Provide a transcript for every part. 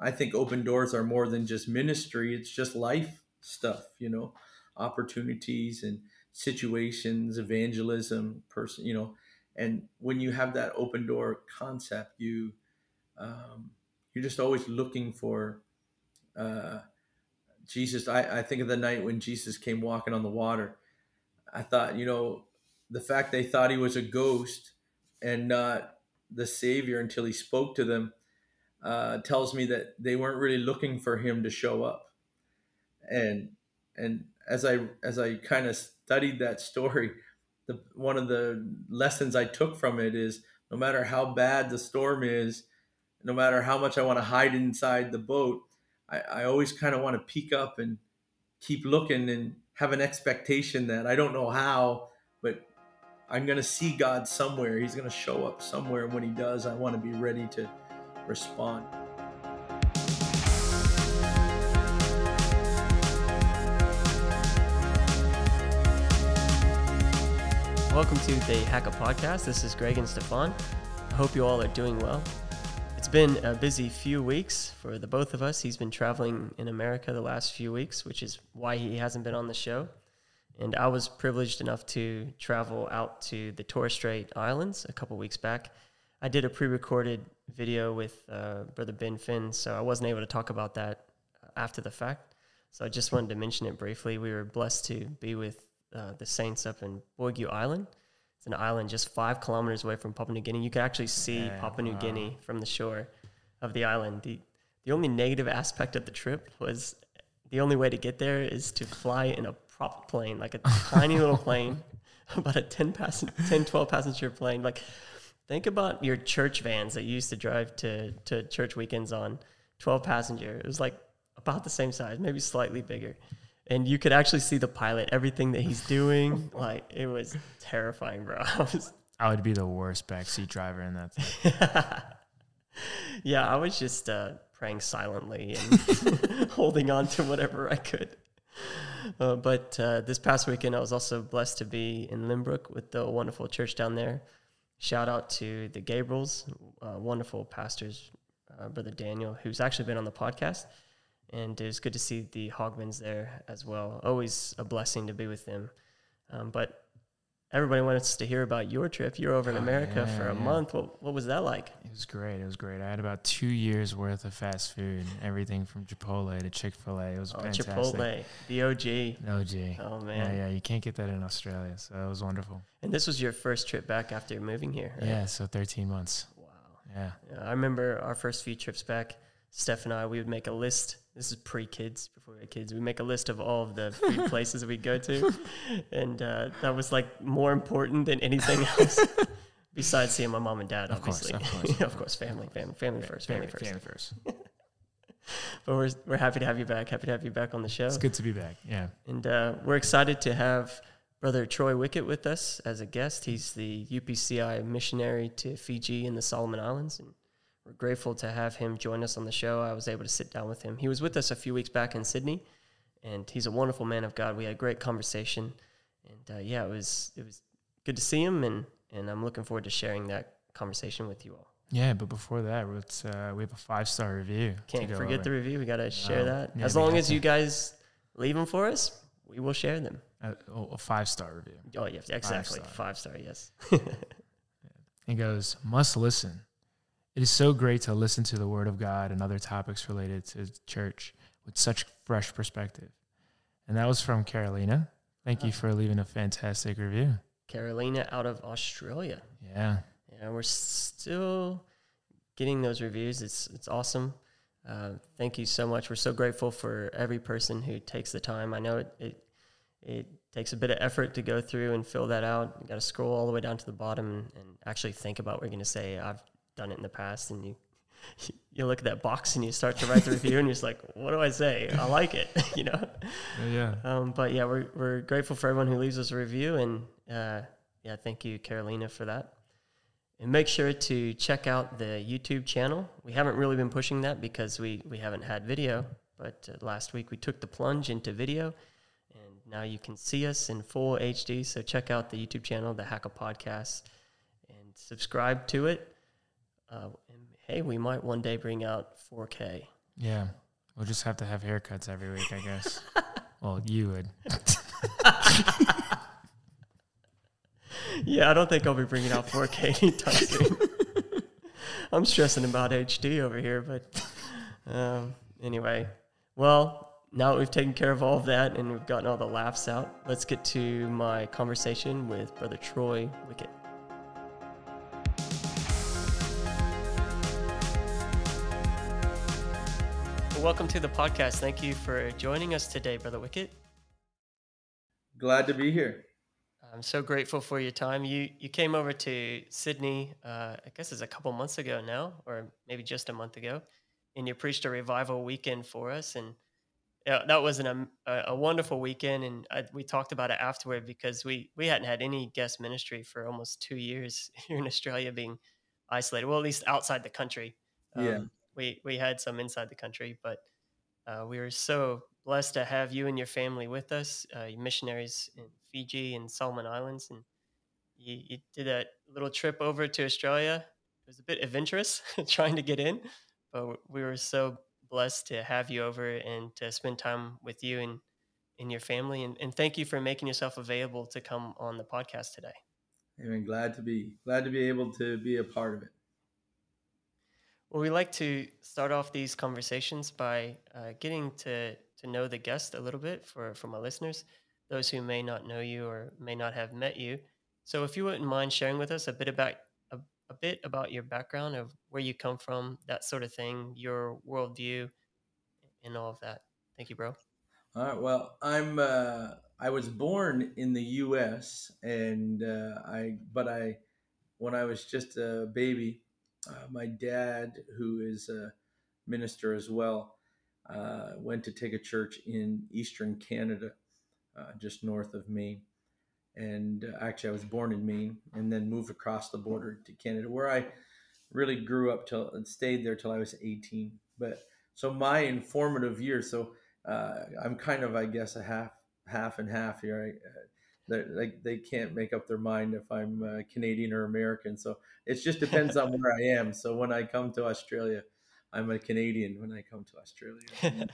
I think open doors are more than just ministry. It's just life stuff, you know, opportunities and situations, evangelism, person, you know, and when you have that open door concept, you um, you're just always looking for uh, Jesus. I, I think of the night when Jesus came walking on the water. I thought, you know, the fact they thought he was a ghost and not the Savior until he spoke to them uh, tells me that they weren't really looking for him to show up. And and as I as I kind of studied that story, the one of the lessons I took from it is no matter how bad the storm is, no matter how much I want to hide inside the boat, I, I always kind of want to peek up and keep looking and have an expectation that I don't know how, but I'm going to see God somewhere. He's going to show up somewhere. And when He does, I want to be ready to respond. Welcome to the Hacka Podcast. This is Greg and Stefan. I hope you all are doing well. It's been a busy few weeks for the both of us. He's been traveling in America the last few weeks, which is why he hasn't been on the show. And I was privileged enough to travel out to the Torres Strait Islands a couple weeks back. I did a pre recorded video with uh, Brother Ben Finn, so I wasn't able to talk about that after the fact. So I just wanted to mention it briefly. We were blessed to be with uh, the Saints up in Boigu Island. It's an island just five kilometers away from Papua New Guinea. You can actually see Papua New wow. Guinea from the shore of the island. The, the only negative aspect of the trip was the only way to get there is to fly in a prop plane, like a tiny little plane, about a 10, pass- 10, 12 passenger plane. Like, think about your church vans that you used to drive to, to church weekends on, 12 passenger. It was like about the same size, maybe slightly bigger. And you could actually see the pilot, everything that he's doing. like, it was terrifying, bro. I, was, I would be the worst backseat driver in that. yeah, I was just uh, praying silently and holding on to whatever I could. Uh, but uh, this past weekend, I was also blessed to be in Lynbrook with the wonderful church down there. Shout out to the Gabriels, uh, wonderful pastors, uh, Brother Daniel, who's actually been on the podcast. And it was good to see the Hogmans there as well. Always a blessing to be with them. Um, but everybody wants to hear about your trip. You're over in oh, America yeah, for a yeah. month. What what was that like? It was great. It was great. I had about two years worth of fast food, everything from Chipotle to Chick Fil A. It was oh, fantastic. Chipotle, the OG. OG. Oh man. Yeah, yeah. You can't get that in Australia, so it was wonderful. And this was your first trip back after moving here. Right? Yeah, so 13 months. Wow. Yeah. yeah. I remember our first few trips back. Steph and I, we would make a list this is pre kids before we had kids. We make a list of all of the food places we go to, and uh, that was like more important than anything else. Besides seeing my mom and dad, obviously, of course, of course, of course family, family, family first, family, family first, family first. but we're we're happy to have you back. Happy to have you back on the show. It's good to be back. Yeah, and uh, we're excited to have Brother Troy Wickett with us as a guest. He's the UPCI missionary to Fiji and the Solomon Islands, and we're grateful to have him join us on the show. I was able to sit down with him. He was with us a few weeks back in Sydney, and he's a wonderful man of God. We had a great conversation, and uh, yeah, it was it was good to see him, and and I'm looking forward to sharing that conversation with you all. Yeah, but before that, uh, we have a five star review. Can't forget over. the review. We got to share that. Yeah, as long as you guys leave them for us, we will share them. Uh, oh, a five star review. Oh yeah, exactly. Five star, five star yes. It goes must listen. It is so great to listen to the Word of God and other topics related to church with such fresh perspective. And that was from Carolina. Thank you for leaving a fantastic review. Carolina out of Australia. Yeah. Yeah, we're still getting those reviews. It's it's awesome. Uh, thank you so much. We're so grateful for every person who takes the time. I know it it, it takes a bit of effort to go through and fill that out. You got to scroll all the way down to the bottom and, and actually think about what you're going to say. I've done it in the past and you you look at that box and you start to write the review and you're just like what do i say? I like it you know? Yeah um, but yeah we're, we're grateful for everyone who leaves us a review and uh, yeah thank you carolina for that. And make sure to check out the youtube channel. We haven't really been pushing that because we we haven't had video but uh, last week we took the plunge into video and now you can see us in full hd so check out the youtube channel the hacker podcast and subscribe to it uh, and hey, we might one day bring out 4K. Yeah. We'll just have to have haircuts every week, I guess. well, you would. yeah, I don't think I'll be bringing out 4K anytime soon. I'm stressing about HD over here, but um, anyway. Well, now that we've taken care of all of that and we've gotten all the laughs out, let's get to my conversation with Brother Troy Wickett. Welcome to the podcast. Thank you for joining us today, Brother Wickett. Glad to be here. I'm so grateful for your time. You you came over to Sydney, uh, I guess it's a couple months ago now, or maybe just a month ago, and you preached a revival weekend for us, and yeah, that was an, um, a, a wonderful weekend. And I, we talked about it afterward because we we hadn't had any guest ministry for almost two years here in Australia, being isolated. Well, at least outside the country. Um, yeah, we we had some inside the country, but uh, we were so blessed to have you and your family with us, uh, missionaries in Fiji and Solomon Islands, and you, you did that little trip over to Australia. It was a bit adventurous trying to get in, but we were so blessed to have you over and to spend time with you and, and your family. And, and thank you for making yourself available to come on the podcast today. I'm glad to be glad to be able to be a part of it. Well, we like to start off these conversations by uh, getting to, to know the guest a little bit for, for my listeners, those who may not know you or may not have met you. So, if you wouldn't mind sharing with us a bit about a bit about your background of where you come from, that sort of thing, your worldview, and all of that. Thank you, bro. All right. Well, I'm uh, I was born in the U.S. and uh, I but I when I was just a baby, uh, my dad, who is a minister as well, uh, went to take a church in Eastern Canada, uh, just north of Maine and uh, actually I was born in Maine and then moved across the border to Canada where I really grew up till and stayed there till I was 18 but so my informative years so uh, I'm kind of I guess a half half and half here right? Like they can't make up their mind if I'm uh, Canadian or American so it just depends on where I am so when I come to Australia I'm a Canadian when I come to Australia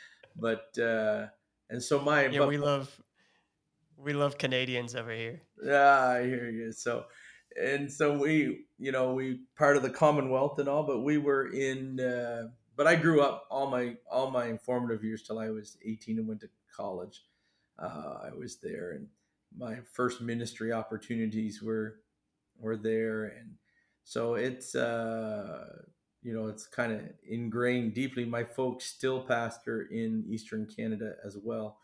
but uh, and so my yeah but, we love we love Canadians over here. Yeah, I hear you. So, and so we, you know, we part of the Commonwealth and all, but we were in. Uh, but I grew up all my all my informative years till I was 18 and went to college. Uh, I was there, and my first ministry opportunities were were there, and so it's uh, you know it's kind of ingrained deeply. My folks still pastor in Eastern Canada as well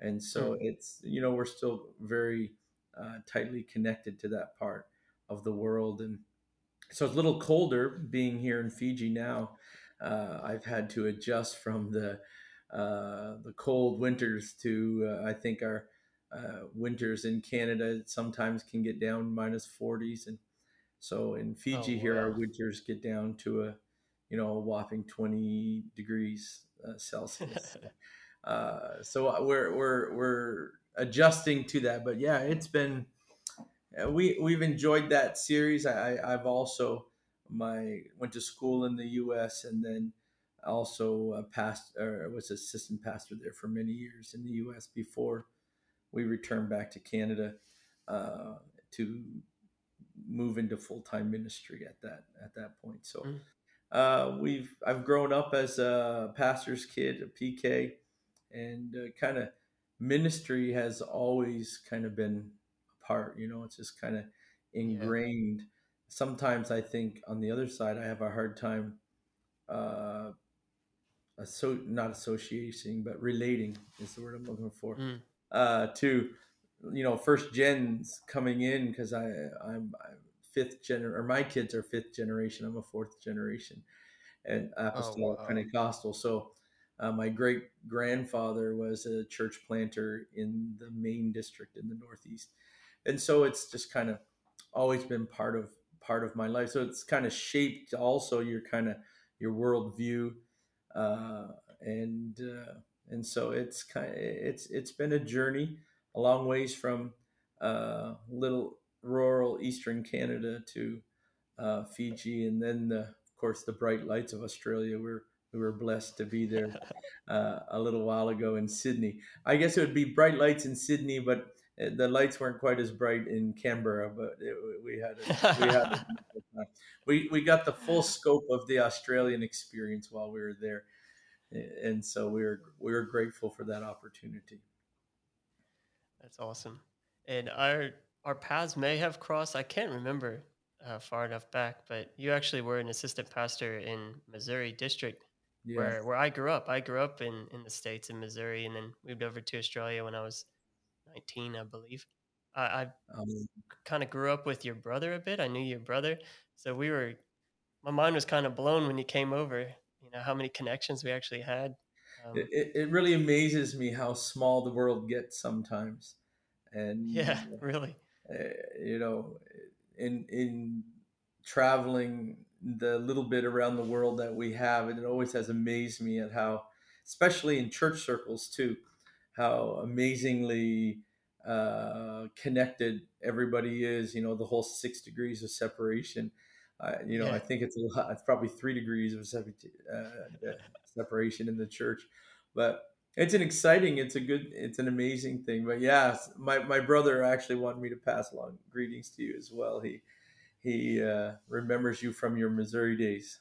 and so mm. it's you know we're still very uh, tightly connected to that part of the world and so it's a little colder being here in fiji now uh, i've had to adjust from the uh, the cold winters to uh, i think our uh, winters in canada sometimes can get down minus 40s and so in fiji oh, here our winters get down to a you know a whopping 20 degrees uh, celsius Uh, so we're we're we're adjusting to that. But yeah, it's been uh, we we've enjoyed that series. I I've also my went to school in the U.S. and then also uh, passed or was assistant pastor there for many years in the U.S. before we returned back to Canada uh, to move into full time ministry at that at that point. So. Mm. Uh, we've I've grown up as a pastor's kid, a PK, and uh, kind of ministry has always kind of been a part you know it's just kind of ingrained yeah. sometimes i think on the other side i have a hard time uh so not associating but relating is the word i'm looking for mm. Uh to you know first gens coming in because i i'm, I'm fifth gener or my kids are fifth generation i'm a fourth generation and apostolic oh, wow. pentecostal so uh, my great grandfather was a church planter in the Maine district in the Northeast, and so it's just kind of always been part of part of my life. So it's kind of shaped also your kind of your worldview, uh, and uh, and so it's kind of it's it's been a journey a long ways from uh, little rural Eastern Canada to uh, Fiji, and then the, of course the bright lights of Australia. We're we were blessed to be there uh, a little while ago in Sydney. I guess it would be bright lights in Sydney, but uh, the lights weren't quite as bright in Canberra. But it, we had a, we had a, we we got the full scope of the Australian experience while we were there, and so we are we were grateful for that opportunity. That's awesome, and our our paths may have crossed. I can't remember uh, far enough back, but you actually were an assistant pastor in Missouri District Yeah. where where I grew up. I grew up in in the states in Missouri, and then moved over to Australia when I was nineteen, I believe. I, I Um, kind of grew up with your brother a bit. I knew your brother, so we were. My mind was kind of blown when you came over. You know how many connections we actually had. Um, it, it really amazes me how small the world gets sometimes, and yeah, really. uh, you know, in in traveling the little bit around the world that we have, it always has amazed me at how, especially in church circles too, how amazingly uh, connected everybody is. You know, the whole six degrees of separation. Uh, you know, I think it's a lot. It's probably three degrees of uh, uh, separation in the church, but it's an exciting. It's a good. It's an amazing thing. But yeah, my my brother actually wanted me to pass along greetings to you as well. He he uh, remembers you from your Missouri days.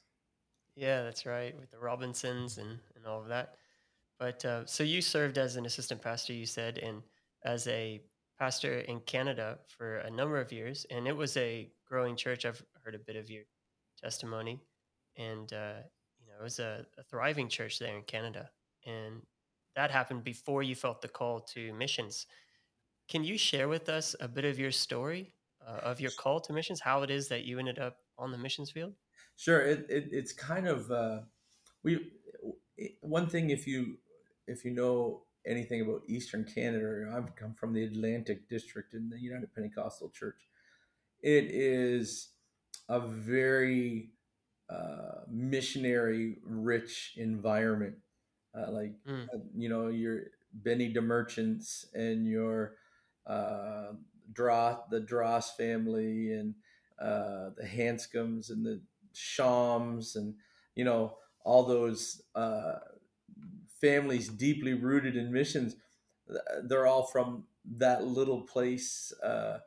yeah, that's right. With the Robinsons and and all of that. But uh, so you served as an assistant pastor, you said, and as a pastor in Canada for a number of years, and it was a growing church. I've heard a bit of your testimony, and uh, you know, it was a, a thriving church there in Canada, and that happened before you felt the call to missions. Can you share with us a bit of your story uh, of your call to missions? How it is that you ended up on the missions field? Sure, it, it it's kind of uh, we one thing if you if you know anything about Eastern Canada, I've come from the Atlantic District in the United Pentecostal Church. It is a very uh, missionary rich environment. Uh, like Mm, you know your Benny DeMerchants and your uh, Dross, the Dross family and uh, the Hanscoms and the Shalms and you know all those uh, families deeply rooted in missions. They're all from that little place uh,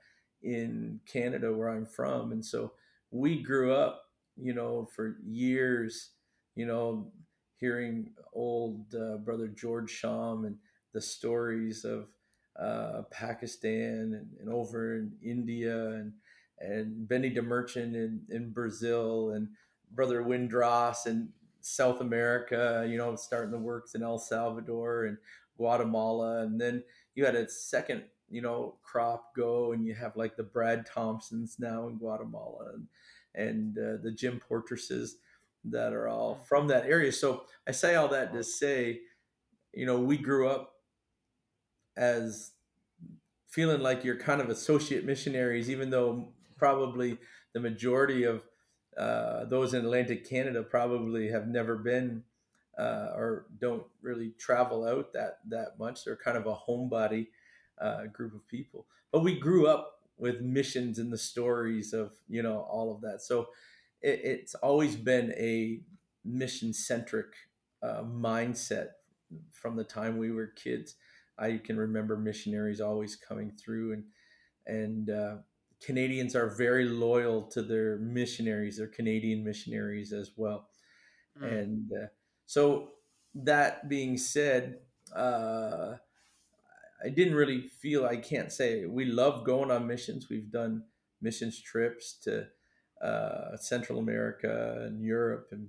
in Canada where I'm from, and so we grew up, you know, for years, you know, hearing old uh, brother George Shalm and the stories of uh, Pakistan and, and over in India and and Benny DeMerchant in, in Brazil and brother Windross in South America, you know, starting the works in El Salvador and Guatemala. And then you had a second, you know, crop go and you have like the Brad Thompsons now in Guatemala and, and uh, the Jim Portresses that are all mm, from that area. So I say all that to say, you know, we grew up as feeling like you're kind of associate missionaries, even though probably the majority of uh, those in Atlantic Canada probably have never been uh, or don't really travel out that that much. They're kind of a homebody uh, group of people. But we grew up with missions and the stories of you know all of that. So it, it's always been a mission centric uh, mindset from the time we were kids. I can remember missionaries always coming through, and and uh, Canadians are very loyal to their missionaries. They're Canadian missionaries as well, Mm, and uh, so that being said, uh, I didn't really feel. I can't say we love going on missions. We've done missions trips to uh, Central America and Europe and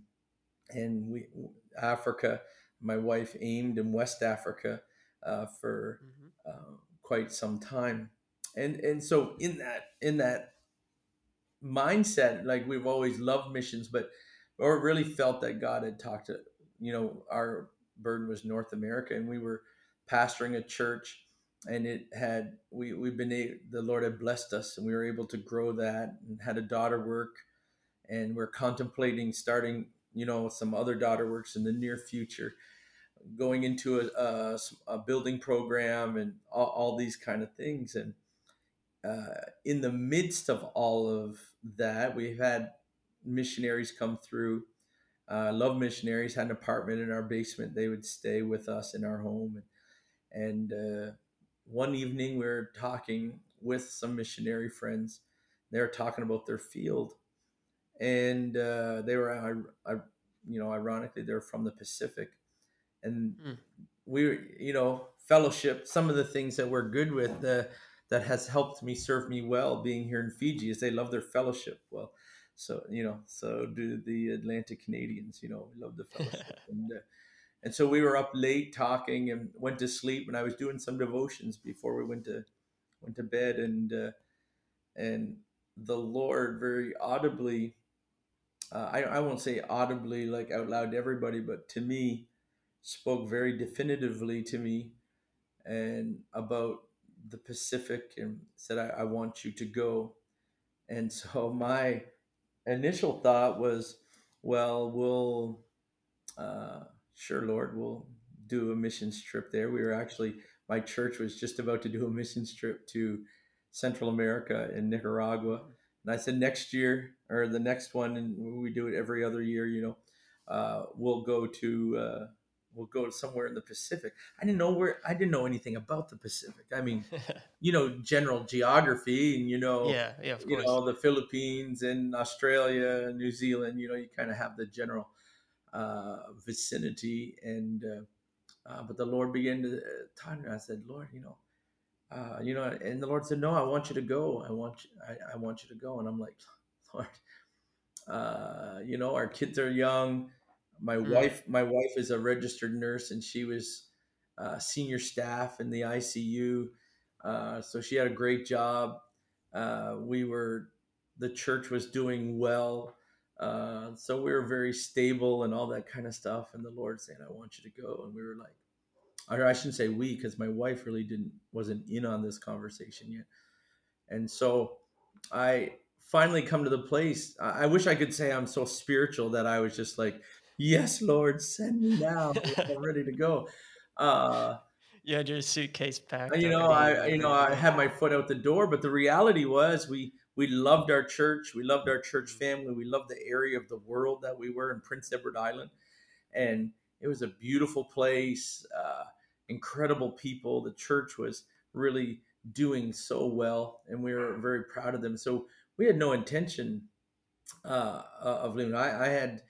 and we Africa. My wife aimed in West Africa uh, for mhm, uh, quite some time, and and so in that in that mindset, like we've always loved missions, but or really felt that God had talked to you know our burden was North America, and we were pastoring a church, and it had we we've been the Lord had blessed us, and we were able to grow that, and had a daughter work, and we're contemplating starting you know some other daughter works in the near future going into a, a, a building program and all, all these kind of things and uh, in the midst of all of that we've had missionaries come through uh, love missionaries. Had an apartment in our basement. They would stay with us in our home, and, and uh, one evening we were talking with some missionary friends. They were talking about their field, and uh, they were, I, I, you know, ironically, they're from the Pacific, and mm. we, you know, fellowship. Some of the things that we're good with uh, that has helped me serve me well being here in Fiji is they love their fellowship. Well, so you know, so do the Atlantic Canadians. You know, we love the fellowship, and uh, and so we were up late talking and went to sleep. And I was doing some devotions before we went to went to bed, and uh, and the Lord very audibly. Uh, I, I won't say audibly like out loud to everybody, but to me, spoke very definitively to me and about the Pacific and said, I, I want you to go. And so my initial thought was, well, we'll, uh, sure, Lord, we'll do a missions trip there. We were actually, my church was just about to do a missions trip to Central America in Nicaragua. And I said, next year or the next one, and we do it every other year, you know, uh, we'll go to, uh, we'll go somewhere in the Pacific. I didn't know where I didn't know anything about the Pacific. I mean, you know, general geography and you know, yeah, yeah, of you know, the Philippines and Australia, New Zealand. You know, you kind of have the general uh, vicinity, and uh, uh, but the Lord began to uh, talk to me. I said, Lord, you know. Uh, you know, and the Lord said, "No, I want you to go. I want you. I, I want you to go." And I'm like, Lord, uh, you know, our kids are young my mm. wife my wife is a registered nurse and she was uh, senior staff in the ICU uh, so she had a great job. Uh, we were the church was doing well. Uh, so we were very stable and all that kind of stuff. And the Lord saying I want you to go. And we were like or I shouldn't say we because my wife really didn't wasn't in on this conversation yet. And so I finally come to the place I wish I could say I'm so spiritual that I was just like yes, Lord, send me now. I'm ready to go. Uh, you had your suitcase packed. You know, I you know I had my foot out the door, but the reality was we we loved our church, we loved our church mm. family, we loved the area of the world that we were in Prince Edward Island, and it was a beautiful place, uh, incredible people. The church was really doing so well, and we were very proud of them. So we had no intention uh, of leaving. I, I had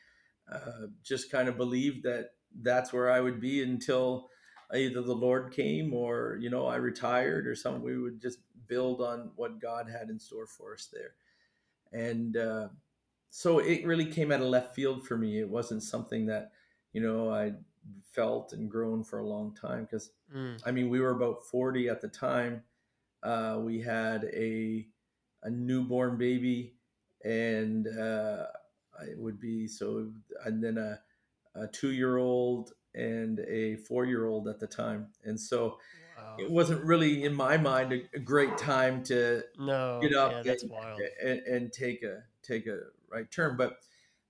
uh, just kind of believed that that's where I would be until either the Lord came or you know I retired or something. We would just build on what God had in store for us there, and uh, so it really came out of left field for me. It wasn't something that you know I felt and grown for a long time because mm. I mean we were about forty at the time. Uh, we had a a newborn baby, and uh, it would be so, and then a, a two year old and a four year old at the time. And so wow. it wasn't really, in my mind, a, a great time to no, get up yeah, and, and, and, take a take a right turn. But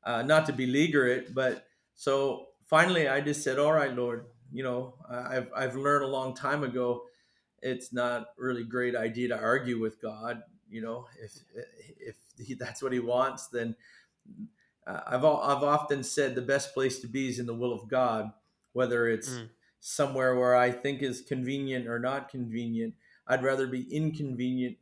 uh, not to beleaguer it, but so finally I just said, All right, Lord, you know, I've, I've learned a long time ago it's not really great idea to argue with God. You know, if if he, that's what he wants, then uh, I've I've often said the best place to be is in the will of God, whether it's mm. somewhere where I think is convenient or not convenient. I'd rather be inconvenient,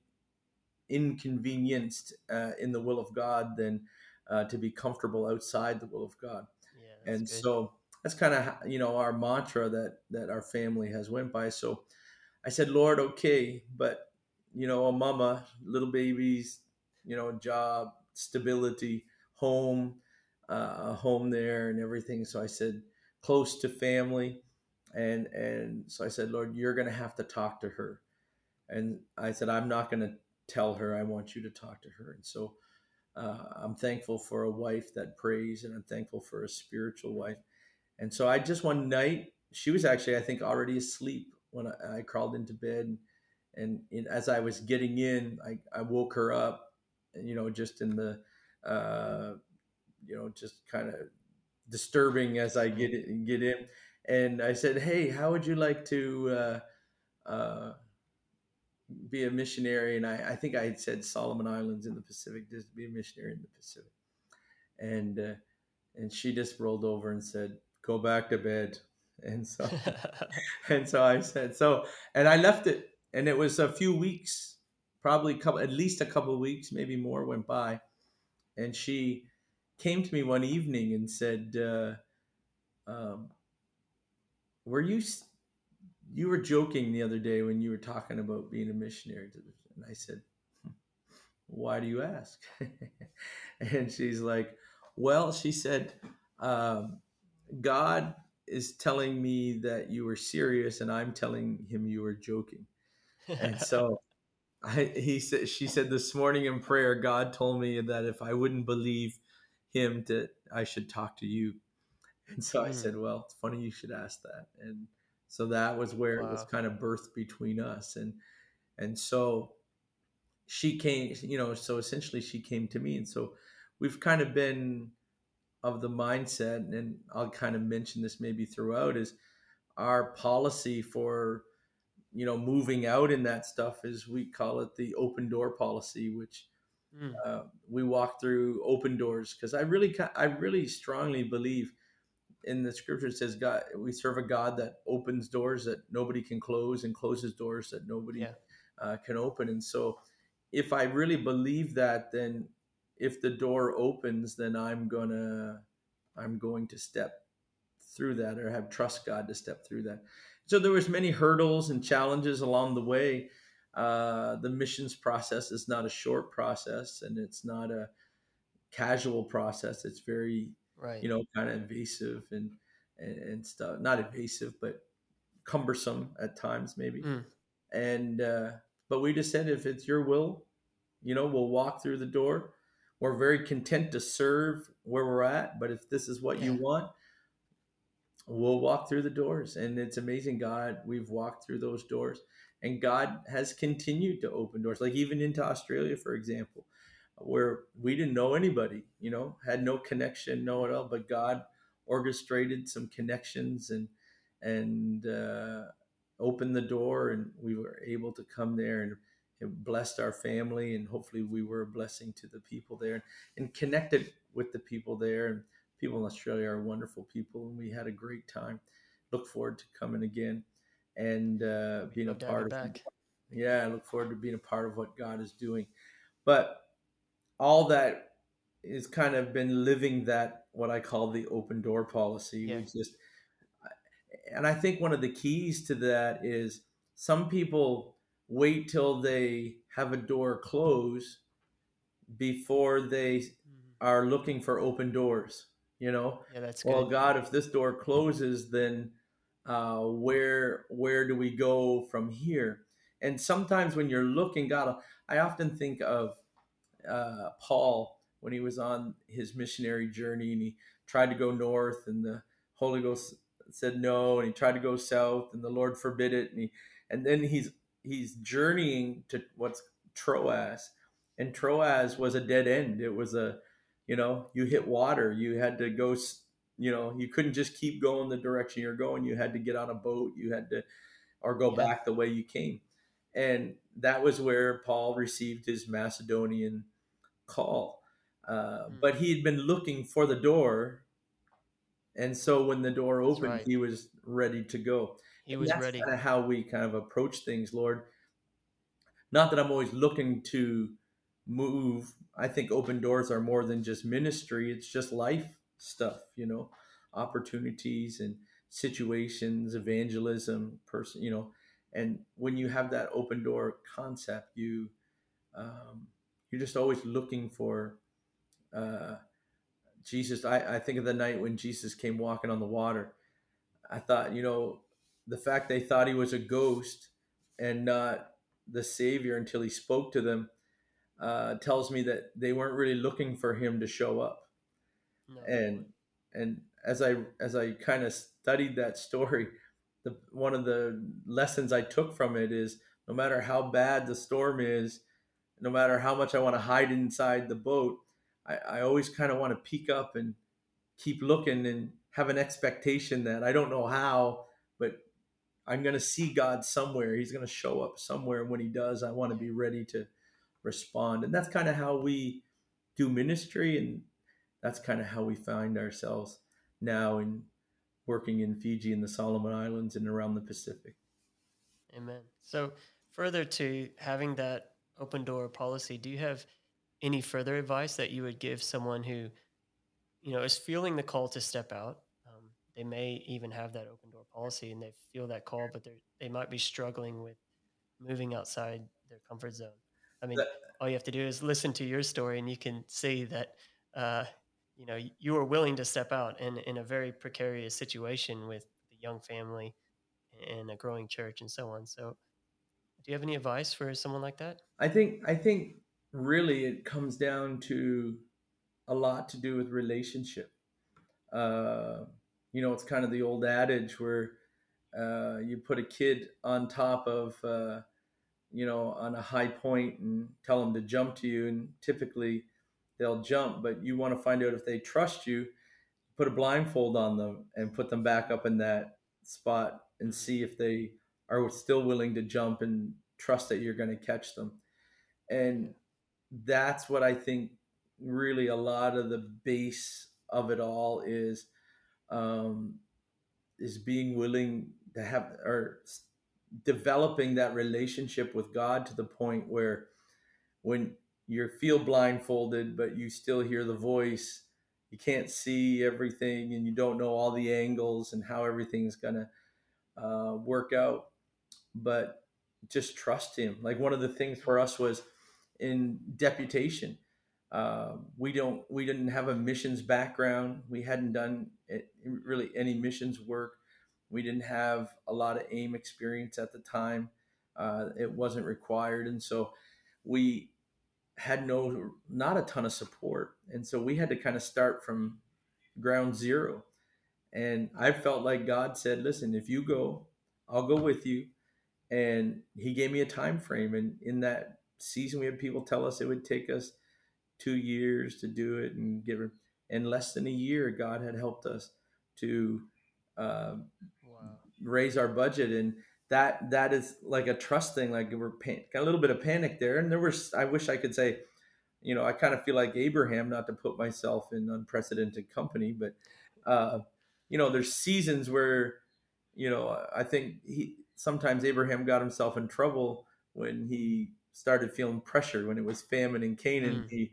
inconvenienced uh, in the will of God than uh, to be comfortable outside the will of God. Yeah, and good. so that's kind of you know our mantra that that our family has went by. So I said, Lord, okay, but you know, a mama, little babies, you know, job, stability home, uh, a home there and everything. So I said, close to family. And, and so I said, Lord, you're going to have to talk to her. And I said, I'm not going to tell her. I want you to talk to her. And so uh, I'm thankful for a wife that prays and I'm thankful for a spiritual wife. And so I just one night, she was actually, I think, already asleep when I, I crawled into bed. And, and as I was getting in, I, I woke her up, you know, just in the, uh, you know, just kind of disturbing as I get it, get in. And I said, "Hey, how would you like to uh, uh, be a missionary?" And I, I think I had said Solomon Islands in the Pacific, just be a missionary in the Pacific. And uh, and she just rolled over and said, "Go back to bed." And so, and so I said, so, and I left it, and it was a few weeks, probably couple, at least a couple weeks, maybe more went by, and she came to me one evening and said, uh, um, "Were you?" You were joking the other day when you were talking about being a missionary, and I said, hmm, "Why do you ask?" and she's like, "Well," she said, um, "God is telling me that you were serious, and I'm telling him you were joking." And so I, he said, she said this morning in prayer, God told me that if I wouldn't believe him, that I should talk to you. And so I hmm. said, well, it's funny you should ask that. And so that was where wow. it was kind of birthed between us. And, and so she came, you know, so essentially she came to me. And so we've kind of been of the mindset, and I'll kind of mention this maybe throughout, is our policy for you know moving out in that stuff is we call it the open door policy, which mm. uh, we walk through open doors because I really I really strongly believe in the scripture it says God we serve a God that opens doors that nobody can close and closes doors that nobody yeah. uh, can open, and so if I really believe that, then if the door opens, then I'm gonna I'm going to step through that or have trust God to step through that. So there was many hurdles and challenges along the way. Uh, the missions process is not a short process and it's not a casual process. It's very right. you know kind of invasive and, and, and stuff. Not invasive, but cumbersome at times maybe. Mm. And uh, but we just said if it's your will, you know, we'll walk through the door we're very content to serve where we're at but if this is what yeah. you want we'll walk through the doors and it's amazing god we've walked through those doors and god has continued to open doors. Like even into australia for example where we didn't know anybody you know had no connection no at all but god orchestrated some connections and and uh, opened the door and we were able to come there and it blessed our family and hopefully we were a blessing to the people there and connected with the people there and people in australia are wonderful people and we had a great time look forward to coming again and uh, being a part of yeah i look forward to being a part of what god is doing but all that is kind of been living that what i call the open door policy yeah. just and i think one of the keys to that is some people wait till they have a door close before they mm-hmm. are looking for open doors you know yeah that's well good. god if this door closes then uh, where where do we go from here and sometimes when you're looking god i often think of uh, paul when he was on his missionary journey and he tried to go north and the holy ghost said no and he tried to go south and the lord forbid it and he and then he's he's journeying to what's Troas, and Troas was a dead end. It was a, you know, you hit water. You had to go. You know, you couldn't just keep going the direction you're going. You had to get on a boat. You had to, or go yeah. back the way you came, and that was where Paul received his Macedonian call. Uh, mm. But he had been looking for the door, and so when the door opened, right. he was ready to go. He was that's ready. Kind of how we kind of approach things, Lord. Not that I'm always looking to move. I think open doors are more than just ministry. It's just life stuff, you know, opportunities and situations, evangelism, person, you know. And when you have that open door concept, you um, you're just always looking for uh, Jesus. I, I think of the night when Jesus came walking on the water. I thought, you know, the fact they thought he was a ghost and not the savior until he spoke to them uh, tells me that they weren't really looking for him to show up. No. And and as I as I kind of studied that story, the one of the lessons I took from it is no matter how bad the storm is, no matter how much I want to hide inside the boat, I, I always kind of want to peek up and keep looking and have an expectation that I don't know how, but I'm going to see God somewhere. He's going to show up somewhere. And when he does, I want to be ready to respond. And that's kind of how we do ministry. And, that's kind of how we find ourselves now in working in Fiji and the Solomon Islands and around the Pacific. Amen. So, further to having that open door policy, do you have any further advice that you would give someone who, you know, is feeling the call to step out? Um, they may even have that open door policy and they feel that call, but they they might be struggling with moving outside their comfort zone. I mean, that, all you have to do is listen to your story, and you can see that uh, you know you were willing to step out in in a very precarious situation with the young family and a growing church and so on. So, do you have any advice for someone like that? I think I think really it comes down to a lot to do with relationship. Uh, you know, it's kind of the old adage where uh, you put a kid on top of uh, you know, on a high point and tell them to jump to you. And typically they'll jump, but you want to find out if they trust you, put a blindfold on them and put them back up in that spot and see if they are still willing to jump and trust that you're going to catch them. And that's what I think really a lot of the base of it all is um, is being willing to have or developing that relationship with God to the point where when you feel blindfolded, but you still hear the voice, you can't see everything and you don't know all the angles and how everything's going to uh, work out. But just trust Him. Like one of the things for us was in deputation. Uh, we don't we didn't have a missions background we hadn't done really any missions work we didn't have a lot of AIM experience at the time. Uh, it wasn't required, and so we had no not a ton of support, and so we had to kind of start from ground zero. And I felt like God said, "Listen, if you go, I'll go with you." And He gave me a time frame, and in that season, we had people tell us it would take us two years to do it, and give it. In less than a year, God had helped us to uh, raise our budget and that that is like a trust thing like we're pan- got a little bit of panic there and there was i wish i could say you know i kind of feel like abraham not to put myself in unprecedented company but uh you know there's seasons where you know i think he sometimes abraham got himself in trouble when he started feeling pressure when it was famine in canaan mm. he,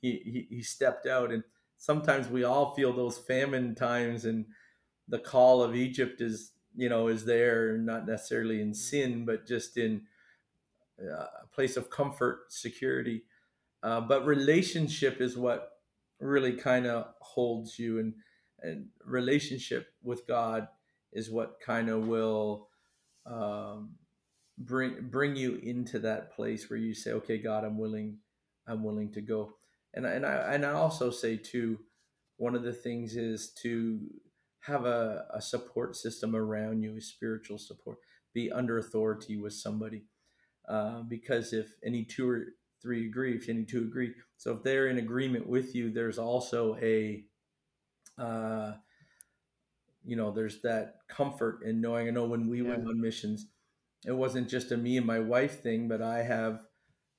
he he stepped out and sometimes we all feel those famine times and the call of egypt is you know, is there not necessarily in sin, but just in uh, a place of comfort, security. Uh, but relationship is what really kind of holds you, and and relationship with God is what kind of will um, bring bring you into that place where you say, okay, God, I'm willing, I'm willing to go. And and I and I also say too, one of the things is to have a, a support system around you, a spiritual support, be under authority with somebody. Uh, because if any two or three agree, if any two agree, so if they're in agreement with you, there's also a, uh, you know, there's that comfort in knowing. I know when we yeah. went on missions, it wasn't just a me and my wife thing, but I have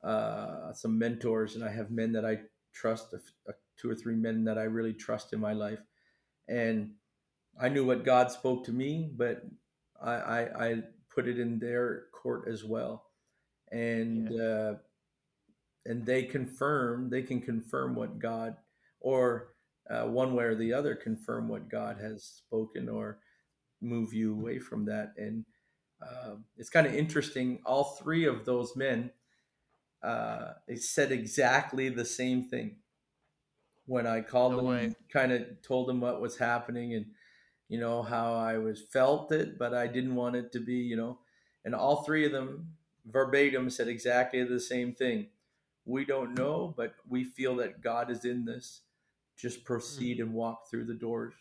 uh, some mentors and I have men that I trust, a, a, two or three men that I really trust in my life, and I knew what God spoke to me, but I, I, I put it in their court as well, and yeah. uh, and they confirm they can confirm what God or uh, one way or the other confirm what God has spoken or move you away from that. And uh, it's kind of interesting. All three of those men uh, said exactly the same thing when I called no them, kind of told them what was happening and you know, how I was felt it, but I didn't want it to be, you know, and all three of them verbatim said exactly the same thing. We don't know, but we feel that God is in this. Just proceed mm-hmm. and walk through the doors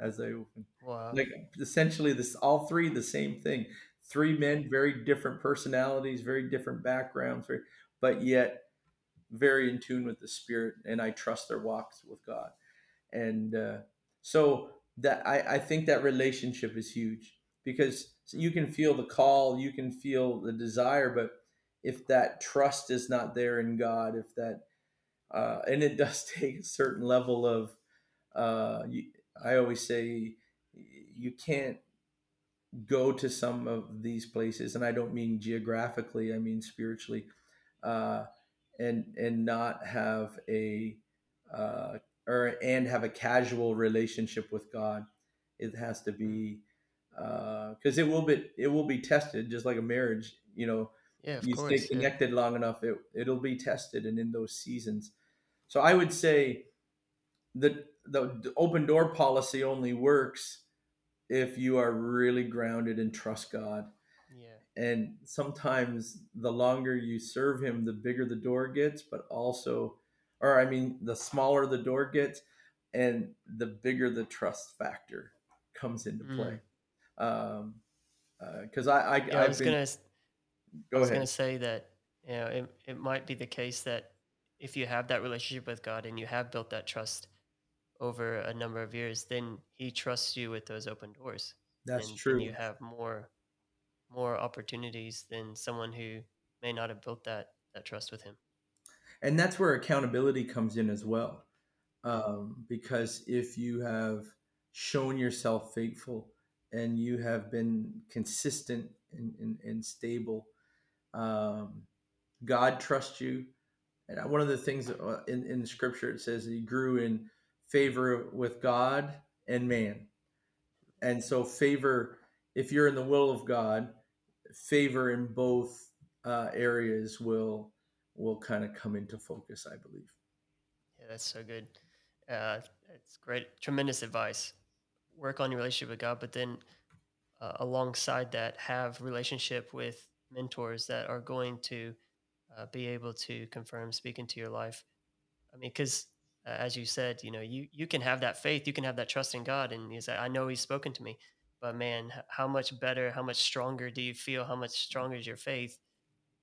as they open. Wow. Like essentially this all three the same thing. Three men, very different personalities, very different backgrounds, very, but yet very in tune with the spirit and I trust their walks with God. And uh, so that I, I think that relationship is huge because you can feel the call, you can feel the desire, but if that trust is not there in God, if that uh, and it does take a certain level of. Uh, you, I always say you can't go to some of these places, and I don't mean geographically; I mean spiritually, uh, and and not have a uh, or and have a casual relationship with God. It has to be because uh, it will be it will be tested, just like a marriage. You know, yeah, you course, stay connected yeah. long enough, it it'll be tested, and in those seasons. So I would say that the, the open door policy only works if you are really grounded and trust God. Yeah. And sometimes the longer you serve Him, the bigger the door gets, but also, or I mean, the smaller the door gets, and the bigger the trust factor comes into play. Mm. Um, because uh, I, I, yeah, I was been, gonna, go I was ahead. gonna say that you know it, it might be the case that if you have that relationship with God and you have built that trust over a number of years, then He trusts you with those open doors. That's and, true. And you have more more opportunities than someone who may not have built that that trust with Him. And that's where accountability comes in as well, um, because if you have shown yourself faithful and you have been consistent and, and, and stable, um, God trusts you. And one of the things uh, in, in scripture, it says he grew in favor with God and man. And so, favor, if you're in the will of God, favor in both uh, areas will will kind of come into focus, I believe. Yeah, that's so good. Uh, it's great, tremendous advice. Work on your relationship with God, but then uh, alongside that, have relationship with mentors that are going to uh, be able to confirm, speak into your life. I mean, because uh, as you said, you know, you you can have that faith, you can have that trust in God, and you say, I know He's spoken to me. But man, how much better, how much stronger do you feel? How much stronger is your faith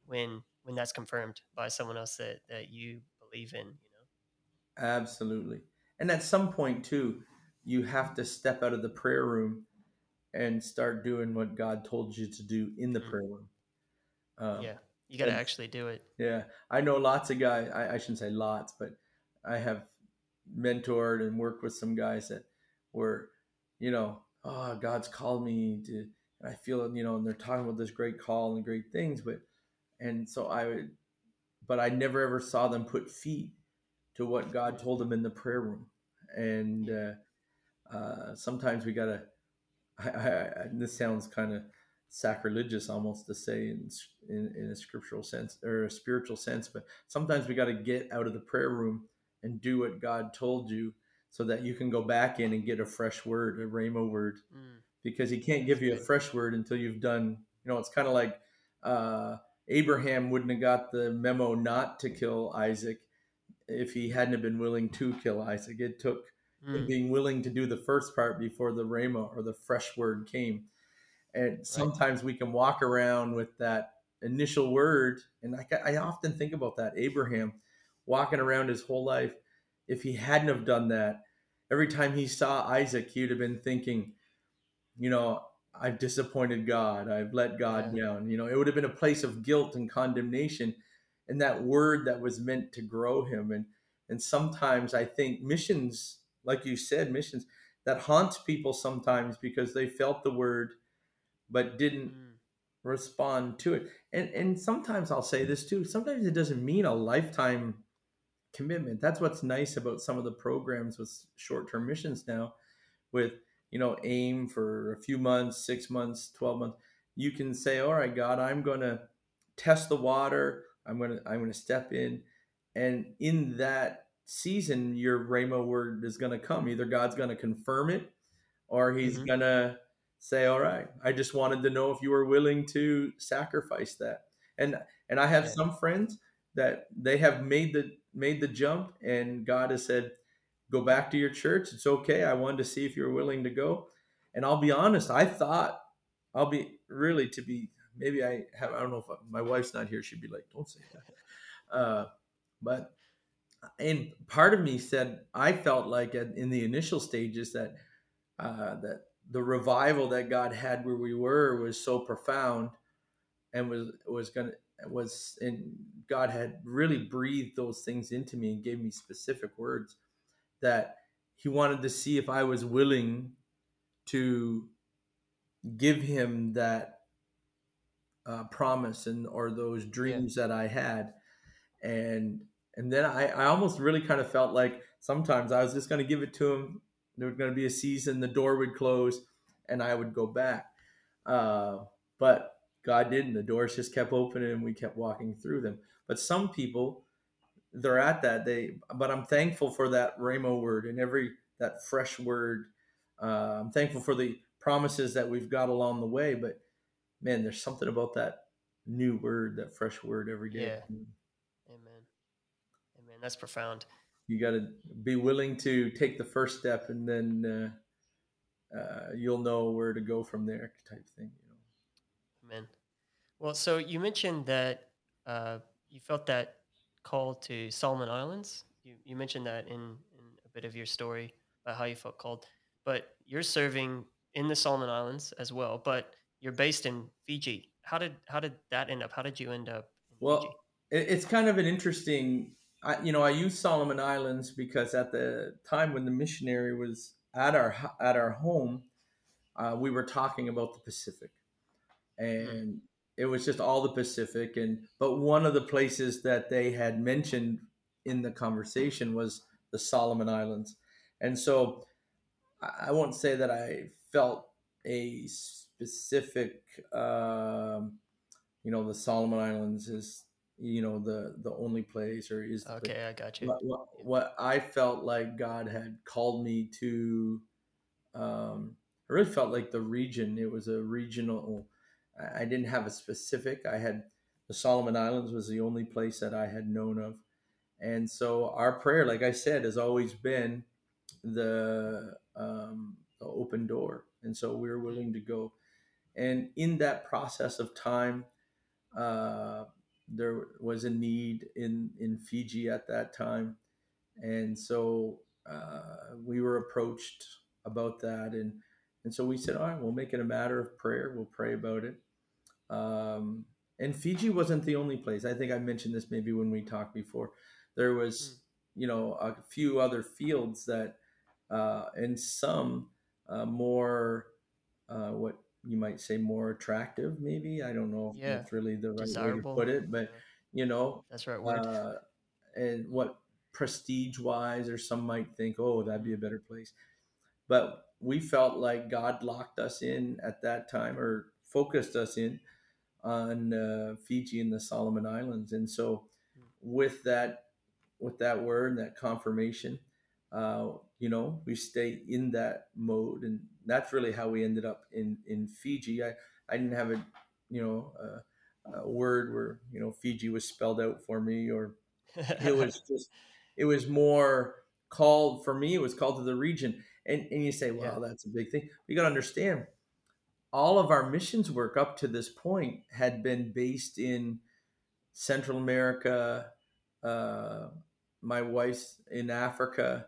when when that's confirmed by someone else that that you believe in? You know, absolutely. And at some point too, you have to step out of the prayer room and start doing what God told you to do in the mm-hmm. prayer room. Um, yeah, you got to actually do it. Yeah, I know lots of guys. I, I, shouldn't say lots, but I have mentored and worked with some guys that were, you know, oh, God's called me to, and I feel, you know, and they're talking about this great call and great things, but, and so I would, but I never ever saw them put feet to what God told them in the prayer room. And uh, uh, sometimes we got to, I, I, this sounds kind of sacrilegious almost to say in, in, in a scriptural sense or a spiritual sense, but sometimes we got to get out of the prayer room and do what God told you so that you can go back in and get a fresh word, a rhema word, mm. because He can't give you a fresh word until you've done. You know, it's kind of like uh, Abraham wouldn't have got the memo not to kill Isaac if he hadn't have been willing to kill Isaac. It took mm. being willing to do the first part before the rhema or the fresh word came. And sometimes right. we can walk around with that initial word, and I, I often think about that Abraham walking around his whole life. If he hadn't have done that, every time he saw Isaac, he'd have been thinking, you know, I've disappointed God. I've let God yeah. down. You know, it would have been a place of guilt and condemnation. And that word that was meant to grow him. And and sometimes I think missions, like you said, missions that haunts people sometimes because they felt the word but didn't mm. respond to it. And and sometimes I'll say this too. Sometimes it doesn't mean a lifetime commitment. That's what's nice about some of the programs with short-term missions now with, you know, AIM for a few months, 6 months, 12 months. You can say, "All right, God, I'm going to test the water. I'm going to I'm going to step in." And in that season, your rhema word is going to come. Either God's going to confirm it or he's mm-hmm. going to say, "All right, I just wanted to know if you were willing to sacrifice that." And and I have yeah. some friends that they have made the made the jump and God has said, go back to your church. It's okay. I wanted to see if you're willing to go. And I'll be honest, I thought I'll be really to be maybe I have I don't know if I, my wife's not here. She'd be like, don't say that. Uh, but and part of me said I felt like in the initial stages that uh, that the revival that God had where we were was so profound and was was gonna was and God had really breathed those things into me and gave me specific words that he wanted to see if I was willing to give him that uh, promise and or those dreams yeah. that I had and and then I, I almost really kind of felt like sometimes I was just going to give it to him there was going to be a season the door would close and I would go back uh, but God didn't. The doors just kept opening and we kept walking through them. But some people, they're at that. They, but I'm thankful for that Rhema word and every that fresh word. Uh, I'm thankful for the promises that we've got along the way. But man, there's something about that new word, that fresh word every day. Yeah. Amen. Amen. That's profound. You got to be willing to take the first step, and then uh, uh, you'll know where to go from there, type thing. you know Amen. Well, so you mentioned that uh, you felt that call to Solomon Islands. You, you mentioned that in, in a bit of your story about how you felt called. But you're serving in the Solomon Islands as well, but you're based in Fiji. How did how did that end up? How did you end up? well, Fiji? it's kind of an interesting. I, you know, I use Solomon Islands because at the time when the missionary was at our at our home, uh, we were talking about the Pacific, Mm-hmm. and it was just all the Pacific. And but one of the places that they had mentioned in the conversation was the Solomon Islands, and so I won't say that I felt a specific, um, you know, the Solomon Islands is you know the the only place or is okay i got you what, what, what, i felt like god had called me to um i really felt like the region it was a regional I didn't have a specific. I had the Solomon Islands was the only place that I had known of. And so our prayer, like I said, has always been the, um, the open door. And so we are willing to go. And in that process of time, uh, there was a need in, in Fiji at that time. And so uh, we were approached about that. And, and so we said, all right, we'll make it a matter of prayer. We'll pray about it. Um, and Fiji wasn't the only place. I think I mentioned this maybe when we talked before. There was, mm. you know, a few other fields that, uh, and some uh, more, uh, what you might say, more attractive. Maybe I don't know if yeah. that's really the right Desirable. way to put it, but you know, that's right word. Uh, and what prestige wise, or some might think, oh, that'd be a better place. But we felt like God locked us in at that time, or focused us in on uh, Fiji and the Solomon Islands. And so, with that, with that word, and that confirmation, uh, you know, we stay in that mode, and that's really how we ended up in in Fiji. I I didn't have a, you know, a, a word where you know Fiji was spelled out for me, or it was just, it was more called for me. It was called to the region, and and you say, well, yeah. that's a big thing. You got to understand all of our missions work up to this point had been based in Central America, uh, my wife's in Africa,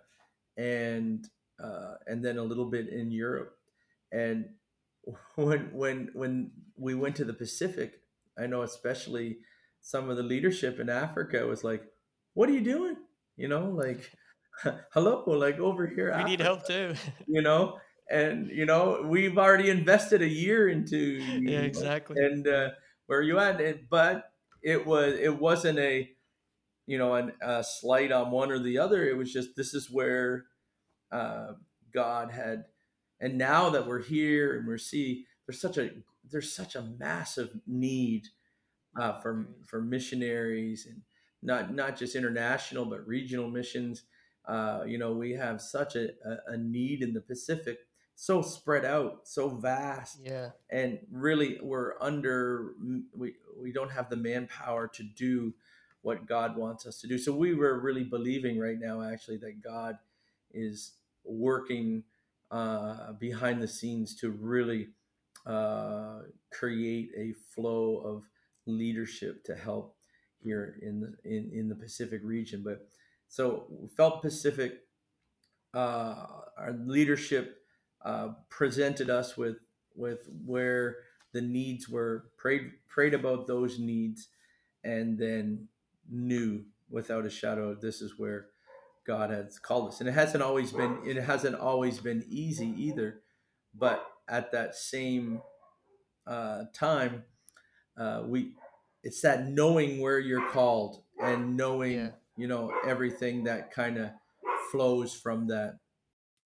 and uh, and then a little bit in Europe. And when when when we went to the Pacific, I know especially some of the leadership in Africa was like, "What are you doing?" You know, like, "Hello, like over here." We Africa. need help too. you know, and you know we've already invested a year into yeah know, exactly and uh, where you at it but it was it wasn't a you know an, a slight on one or the other it was just this is where uh, god had and now that we're here and we're see there's such a there's such a massive need uh, for for missionaries and not not just international but regional missions uh, you know we have such a, a, need in the pacific so spread out, so vast. Yeah. And really we're under we we don't have the manpower to do what God wants us to do. So we were really believing right now actually that God is working uh, behind the scenes to really uh, create a flow of leadership to help here in the in, in the Pacific region. But so felt Pacific uh, our leadership uh, presented us with with where the needs were prayed prayed about those needs and then knew without a shadow this is where God has called us. And it hasn't always been it hasn't always been easy either, but at that same uh, time, uh, we it's that knowing where you're called and knowing Yeah. You know everything that kind of flows from that.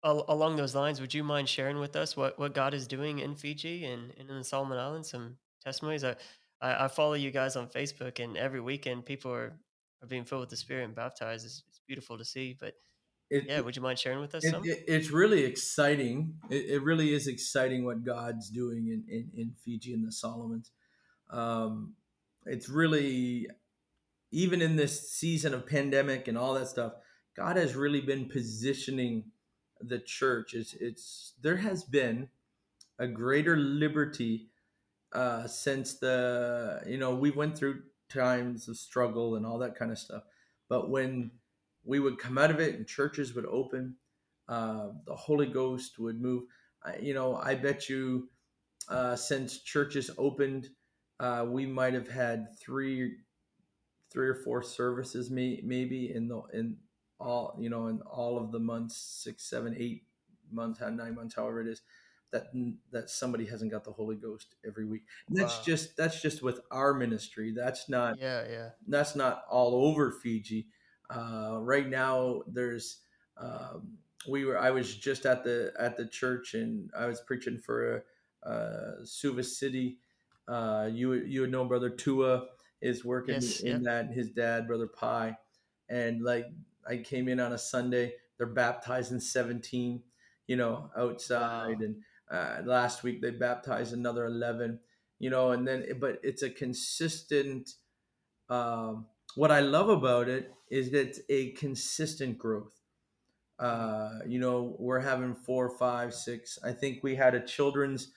Along those lines, would you mind sharing with us what, what God is doing in Fiji and, and in the Solomon Islands? Some testimonies. I, I, I follow you guys on Facebook, and every weekend people are, are being filled with the Spirit and baptized. It's, it's beautiful to see. But It, yeah, would you mind sharing with us it, some? it- it's really exciting. It, it really is exciting what God's doing in, in, in Fiji and the Solomons. Um, it's really, even in this season of pandemic and all that stuff, God has really been positioning the church. It's, it's there has been a greater liberty uh, since the you know we went through times of struggle and all that kind of stuff, but when we would come out of it and churches would open, uh, the Holy Ghost would move. You know, I bet you uh, since churches opened, uh, we might have had three, three or four services, may, maybe in the in all you know in all of the months, six, seven, eight months, nine months, however it is. That, that somebody hasn't got the Holy Ghost every week. And that's Wow. just that's just with our ministry. That's not Yeah, yeah. that's not all over Fiji. Uh, right now, there's um, we were. I was just at the at the church and I was preaching for a, uh Suva City. Uh, you you would know brother Tua is working Yes, in that. His dad, brother Pi, and like I came in on a Sunday. They're baptizing seventeen. You know, outside Wow. and uh, last week they baptized another 11 you know and then but it's a consistent um, what i love about it is that it's a consistent growth uh, you know we're having four five six i think we had a children's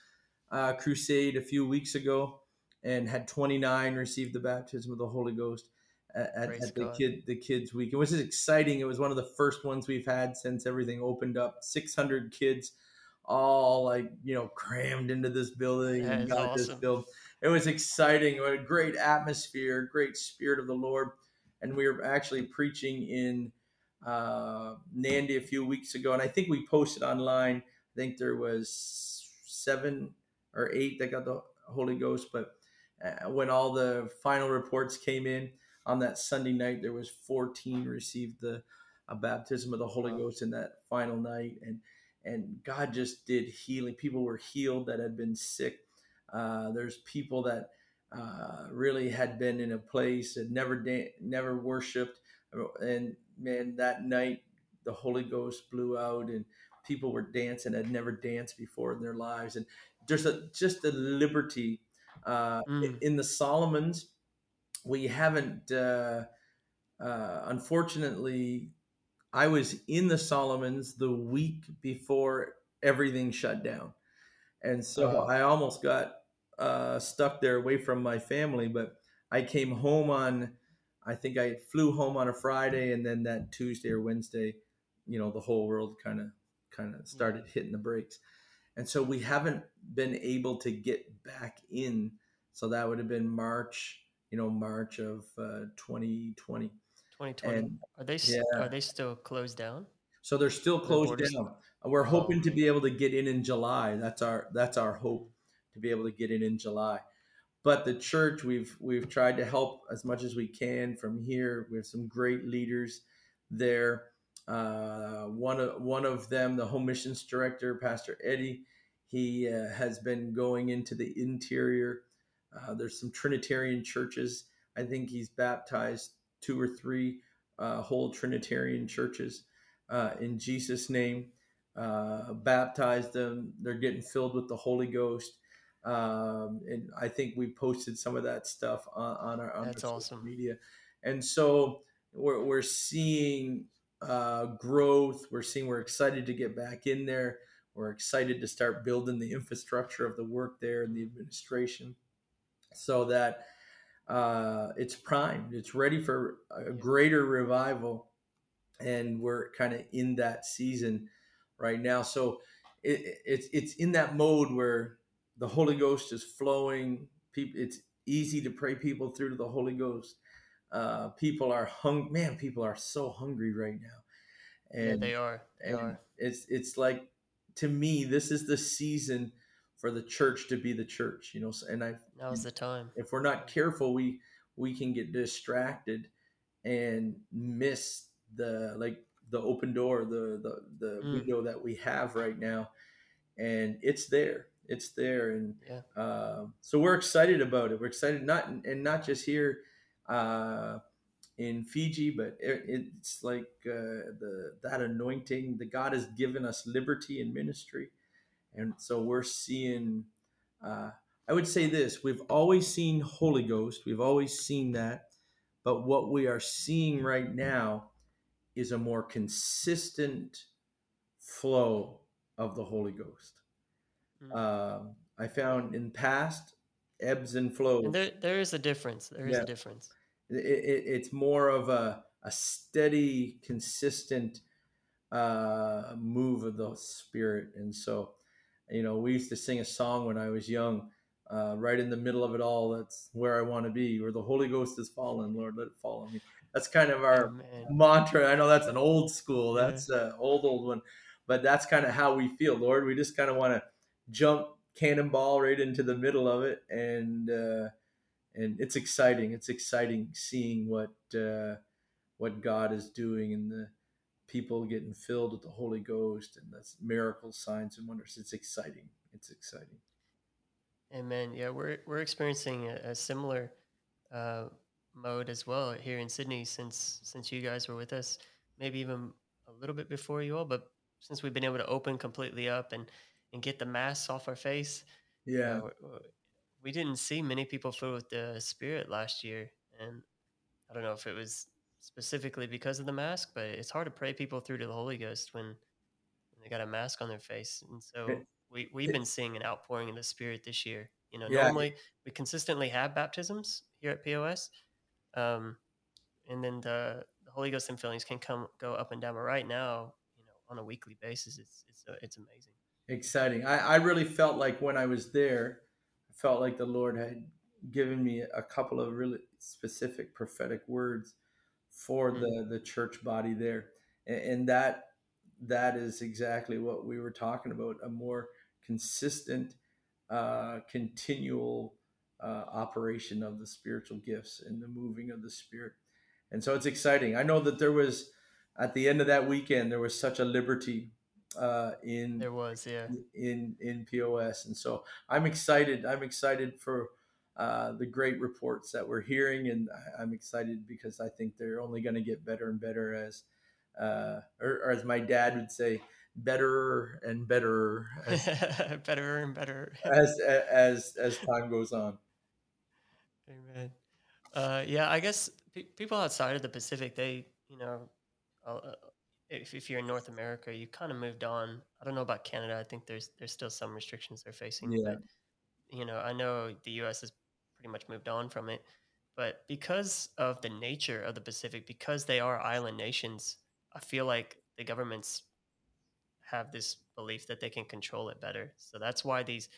uh, crusade a few weeks ago and had 29 received the baptism of the holy ghost at, at, at the kid the kids week. It was exciting. It was one of the first ones we've had since everything opened up. 600 kids all like you know crammed into this building That and got this awesome. built. It was exciting. It was a great atmosphere great spirit of the lord. And we were actually preaching in uh, Nadi a few weeks ago, and I think we posted online. I think there was seven or eight that got the Holy Ghost, but uh, when all the final reports came in on that Sunday night, there was 14 received the baptism of the Holy Ghost in that final night, and and God just did healing. People were healed that had been sick. Uh, there's people that uh, really had been in a place that never da- never worshipped, and man, that night the Holy Ghost blew out, and people were dancing had never danced before in their lives, and there's a just a liberty uh, Mm. in the Solomons. We haven't, uh, uh, unfortunately, I was in the Solomons the week before everything shut down, and so Oh. I almost got uh, stuck there away from my family. But I came home on, I think I flew home on a Friday, and then that Tuesday or Wednesday, you know, the whole world kind of kind of started hitting the brakes, and so we haven't been able to get back in. So that would have been March, you know, March of uh, 2020. 2020. And- are they yeah. are they still closed down? So they're still closed borders- down. We're Oh, hoping to be able to get in in July. That's our that's our hope to be able to get in in July. But the church, we've we've tried to help as much as we can from here. We have some great leaders there. Uh, one of one of them, the home missions director, Pastor Eddie, he uh, has been going into the interior. Uh, there's some Trinitarian churches. I think he's baptized two or three uh, whole Trinitarian churches uh, in Jesus' name. Uh, baptized them. They're getting filled with the Holy Ghost. Um, and I think we posted some of that stuff on, on our on That's our awesome. social media. And so we're, we're seeing uh, growth. We're seeing we're excited to get back in there. We're excited to start building the infrastructure of the work there and the administration so that uh, it's primed. It's ready for a greater revival. And we're kind of in that season right now. So it, it's it's in that mode where the Holy Ghost is flowing. People, it's easy to pray people through to the Holy Ghost. Uh, people are hung. Man, people are so hungry right now. And, yeah, they are. They and are. It's it's like to me, this is the season for the church to be the church. You know, and I now's the time. If we're not careful, we we can get distracted and miss the like the open door, the the the mm. window that we have right now, and it's there. It's there, and yeah. uh, so we're excited about it. We're excited not and not just here uh, in Fiji, but it, it's like uh, the that anointing. The God has given us liberty in ministry, and so we're seeing. Uh, I would say this: we've always seen Holy Ghost. We've always seen that, but what we are seeing right now is a more consistent flow of the Holy Ghost. Mm-hmm. Um, I found in past ebbs and flows. And there, there is a difference. There is yeah. a difference. It, it, it's more of a, a steady, consistent uh, move of the Spirit. And so, you know, we used to sing a song when I was young. Uh, right in the middle of it all, that's where I want to be. Where the Holy Ghost has fallen, Lord, let it fall on me. That's kind of our oh, mantra. I know that's an old school. That's yeah. an old old one, but that's kind of how we feel, Lord. We just kind of want to jump cannonball right into the middle of it, and uh, and it's exciting. It's exciting seeing what uh, what God is doing and the people getting filled with the Holy Ghost and that's miracles, signs, and wonders. It's exciting. It's exciting. Amen. Yeah, we're we're experiencing a, a similar uh, mode as well here in Sydney since since you guys were with us, maybe even a little bit before you all, but since we've been able to open completely up and and get the masks off our face, yeah, uh, we didn't see many people filled with the Spirit last year, and I don't know if it was specifically because of the mask, but it's hard to pray people through to the Holy Ghost when, when they got a mask on their face, and so. It, we, we've been seeing an outpouring of the Spirit this year. You know, yeah. normally we consistently have baptisms here at POS, um, and then the, the Holy Ghost infillings can come go up and down. But right now, you know, on a weekly basis, it's it's it's amazing. Exciting. I, I really felt like when I was there, felt like the Lord had given me a couple of really specific prophetic words for mm-hmm. the the church body there, and, and that that is exactly what we were talking about a more consistent uh, continual uh, operation of the spiritual gifts and the moving of the spirit. And so it's exciting. I know that there was at the end of that weekend there was such a liberty uh, in there was yeah. in in POS, and so I'm excited. I'm excited for uh, the great reports that we're hearing, and I'm excited because I think they're only going to get better and better as, uh, or, or as my dad would say, better and better as, better and better. as as as time goes on. Amen. Uh, yeah i guess pe- people outside of the pacific they you know uh, if, if you're in north america you kind of moved on i don't know about canada i think there's there's still some restrictions they're facing yeah. but you know i know the us has pretty much moved on from it but because of the nature of the pacific because they are island nations i feel like the government's have this belief that they can control it better. So that's why these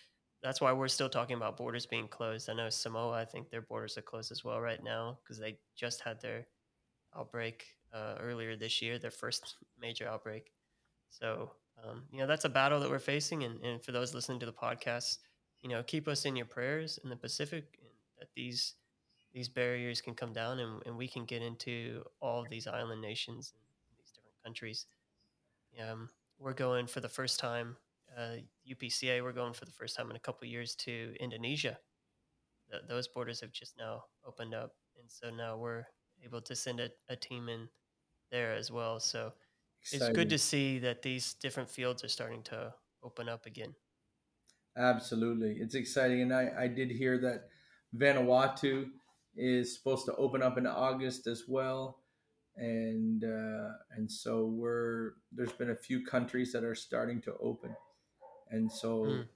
that's why we're still talking about borders being closed. I know Samoa, I think their borders are closed as well right now because they just had their outbreak uh, earlier this year, their first major outbreak. So, um, you know, that's a battle that we're facing. And, and for those listening to the podcast, you know, keep us in your prayers in the Pacific that these these barriers can come down and, and we can get into all of these island nations and these different countries. Um, we're going for the first time, uh, UPCA, we're going for the first time in a couple years to Indonesia. The, those borders have just now opened up. And so now we're able to send a, a team in there as well. So Exciting. it's good to see that these different fields are starting to open up again. Absolutely. It's exciting. And I, I did hear that Vanuatu is supposed to open up in August as well and uh, and so we're there's been a few countries that are starting to open, and so mm.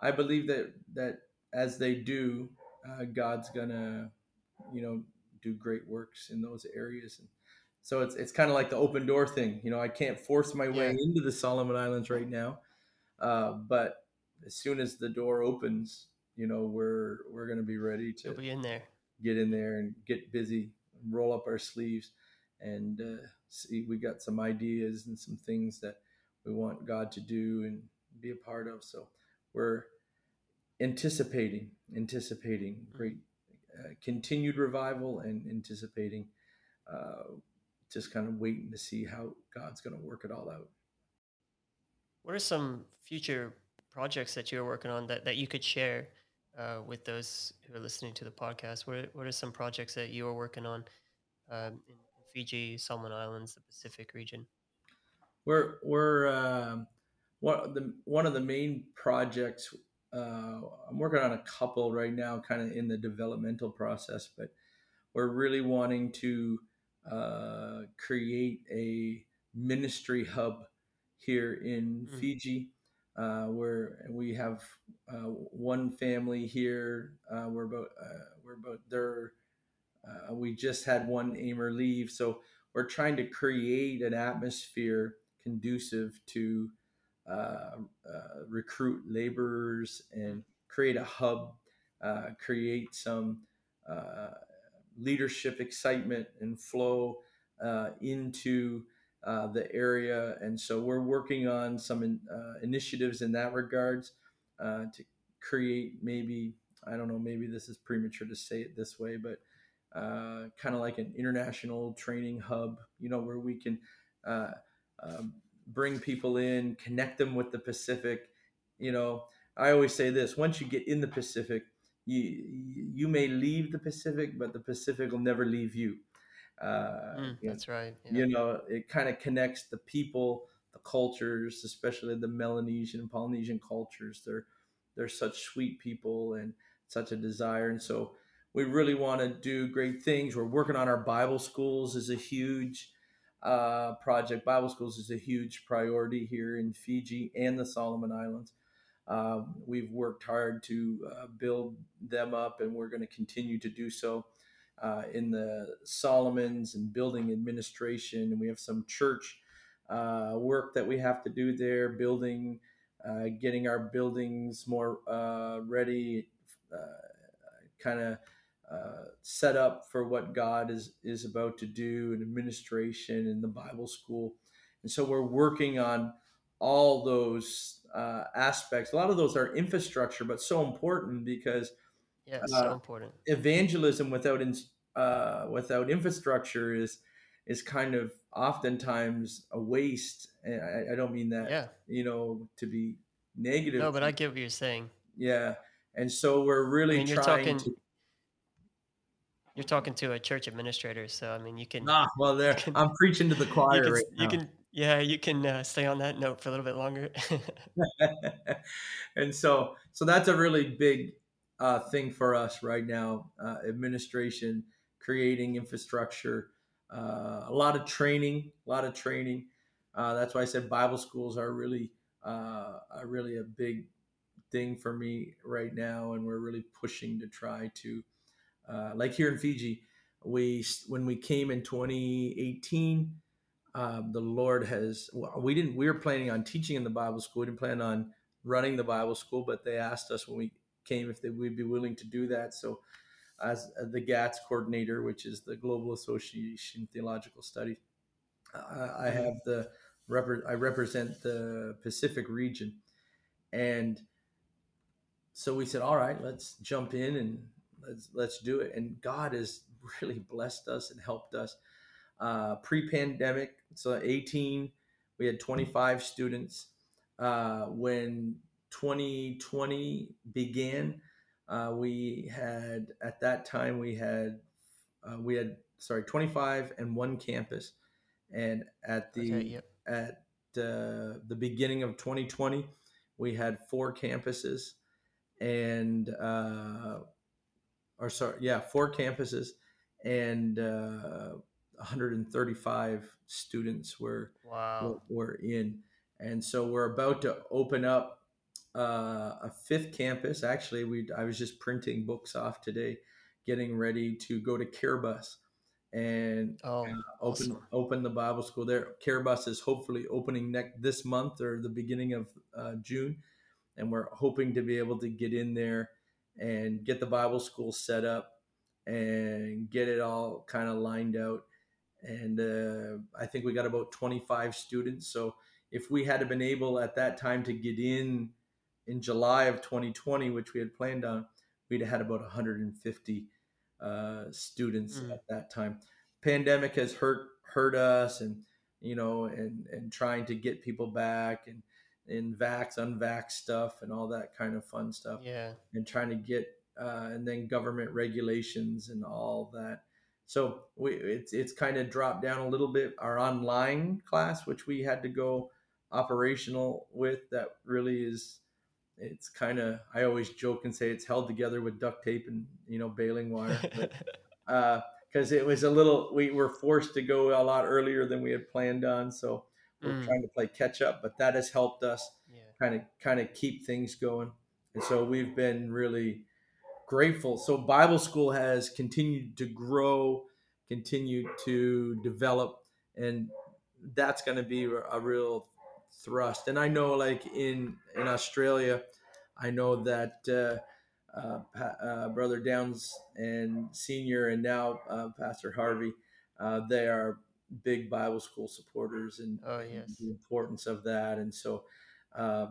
I believe that that as they do, uh, God's gonna you know do great works in those areas, and so it's it's kind of like the open door thing. You know, I can't force my way yeah. into the Solomon Islands right now, uh, but as soon as the door opens, you know we're we're going to be ready to You'll be in there. get in there and get busy, roll up our sleeves, and uh, see. We got some ideas and some things that we want God to do and be a part of. So we're anticipating, anticipating great uh, continued revival, and anticipating uh, just kind of waiting to see how God's going to work it all out. What are some future projects that you're working on that, that you could share uh, with those who are listening to the podcast? What are, what are some projects that you are working on um, in Fiji, Solomon Islands, the Pacific region? We're we're um one of the one of the main projects. Uh, I'm working on a couple right now, kind of in the developmental process, but we're really wanting to uh, create a ministry hub here in Mm. Fiji, uh, where we have uh, one family here. Uh, we're about uh, we're about there. Uh, we just had one AIMer leave, so we're trying to create an atmosphere conducive to uh, uh, recruit laborers and create a hub, uh, create some uh, leadership excitement and flow uh, into uh, the area. And so we're working on some in, uh, initiatives in that regards uh, to create maybe, I don't know, maybe this is premature to say it this way, but uh, kind of like an international training hub, you know, where we can uh, um, bring people in, connect them with the Pacific. You know, I always say this: once you get in the Pacific, you you may leave the Pacific, but the Pacific will never leave you. Uh, Mm, you know, that's right. Yeah. you know it kind of connects the people the cultures especially the melanesian and polynesian cultures they're they're such sweet people and such a desire and so we really want to do great things we're working on our bible schools is a huge uh, project bible schools is a huge priority here in fiji and the solomon islands um, we've worked hard to uh, build them up and we're going to continue to do so uh, in the Solomons and building administration. And we have some church uh, work that we have to do there, building, uh, getting our buildings more uh, ready, kind of uh, set up for what God is is about to do in administration in the Bible school. And so we're working on all those uh, aspects. A lot of those are infrastructure, but so important because Yeah, uh, so important. evangelism without in, uh, without infrastructure is is kind of oftentimes a waste. I, I don't mean that Yeah. you know to be negative. No, but I get what you're saying. yeah, and so we're really mean, you're talking- to. You're talking to a church administrator, so I mean, you can. Ah, well, there can- I'm preaching to the you choir can, right you can, yeah, you can uh, stay on that note for a little bit longer. and so so that's a really big uh, thing for us right now uh, administration creating infrastructure uh, a lot of training a lot of training uh, that's why i said bible schools are really uh, are really a big thing for me right now and we're really pushing to try to like here in fiji we when we came in 2018 um, the Lord has. Well, we didn't. We were planning on teaching in the Bible school. We didn't plan on running the Bible school, but they asked us when we came if they, we'd be willing to do that. So, as the GATS coordinator, which is the Global Association Theological Studies, I, I have the I represent the Pacific region, and so we said, all right, let's jump in and let's let's do it. And God has really blessed us and helped us uh, pre-pandemic so 18 we had 25 students. Uh, when 2020 began uh, we had at that time we had uh, we had sorry 25 and one campus. And at the okay, yep. at uh, the beginning of 2020 we had four campuses. And uh, or sorry yeah four campuses. And uh, 135 students were Wow. were, in and so we're about to open up uh, a fifth campus actually we i was just printing books off today getting ready to go to Kiribati and Oh, open awesome. open the bible school there Kiribati is hopefully opening next this month or the beginning of uh, june and we're hoping to be able to get in there and get the Bible school set up and get it all kind of lined out. And uh, I think we got about 25 students. So if we had been able at that time to get in in July of 2020, which we had planned on, we'd have had about 150 uh, students mm. at that time. Pandemic has hurt hurt us, and you know, and and trying to get people back and and vax, unvax stuff, and all that kind of fun stuff. Yeah, and trying to get uh, and then government regulations and all that. So we it's it's kind of dropped down a little bit. Our online class, which we had to go operational with, that really is it's kind of I always joke and say it's held together with duct tape and you know baling wire. because uh, it was a little we were forced to go a lot earlier than we had planned on so we're mm. trying to play catch up but that has helped us kind of kind of keep things going and so we've been really grateful so bible school has continued to grow continued to develop and that's going to be a real thrust. And I know, like in in Australia, I know that uh, uh, uh, Brother Downs and Senior, and now uh, Pastor Harvey, uh, they are big Bible school supporters, and, oh, yes. the importance of that. And so, uh,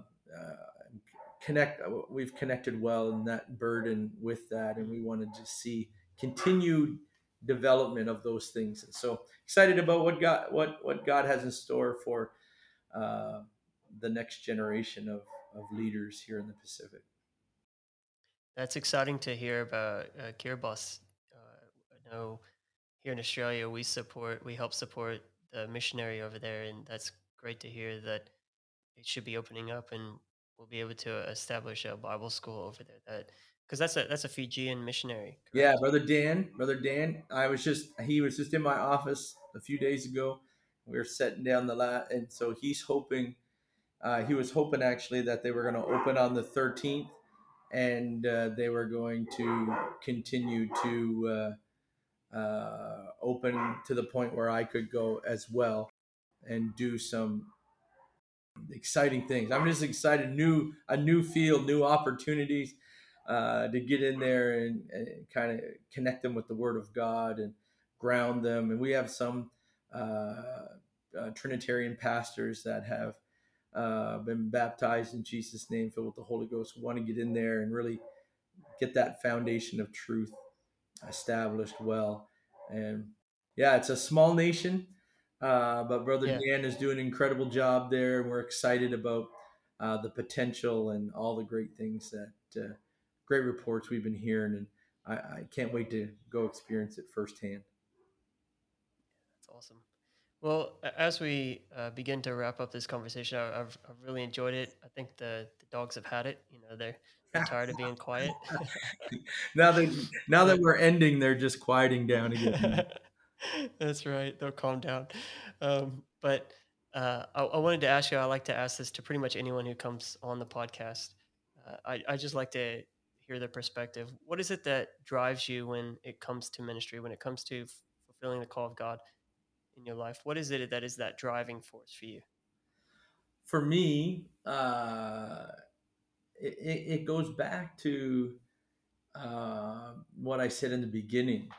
connect. We've connected well in that burden with that, and we wanted to see continued development of those things. And so excited about what God what what God has in store for uh, the next generation of, of leaders here in the Pacific. That's exciting to hear about uh, Kiribati. Uh, I know here in Australia we support, we help support the missionary over there, and that's great to hear that it should be opening up, and we'll be able to establish a Bible school over there. That because that's a that's a Fijian missionary. Correct? Yeah, brother Dan, brother Dan. I was just he was just in my office a few days ago, we were setting down the lat, and so he's hoping. Uh, he was hoping actually that they were going to open on the 13th, and uh, they were going to continue to uh, uh, open to the point where I could go as well and do some exciting things. I'm just excited, new a new field, new opportunities uh, to get in there and, and kind of connect them with the Word of God and ground them. And we have some uh, uh, Trinitarian pastors that have uh, been baptized in Jesus' name, filled with the Holy Ghost, want to get in there and really get that foundation of truth established well. And yeah, it's a small nation, uh, but Brother yeah. Dan is doing an incredible job there. And we're excited about uh, the potential and all the great things that, uh, great reports we've been hearing. And I, I can't wait to go experience it firsthand. That's awesome. Well, as we uh, begin to wrap up this conversation, I, have I've really enjoyed it. I think the, the dogs have had it. You know, they're, they're tired of being quiet. now that now that we're ending, they're just quieting down again. That's right. They'll calm down. Um, but uh, I, I, wanted to ask you. I like to ask this to pretty much anyone who comes on the podcast. Uh, I I just like to hear their perspective. What is it that drives you when it comes to ministry? When it comes to fulfilling the call of God? in your life? What is it that is that driving force for you? For me, uh, it, it goes back to uh, what I said in the beginning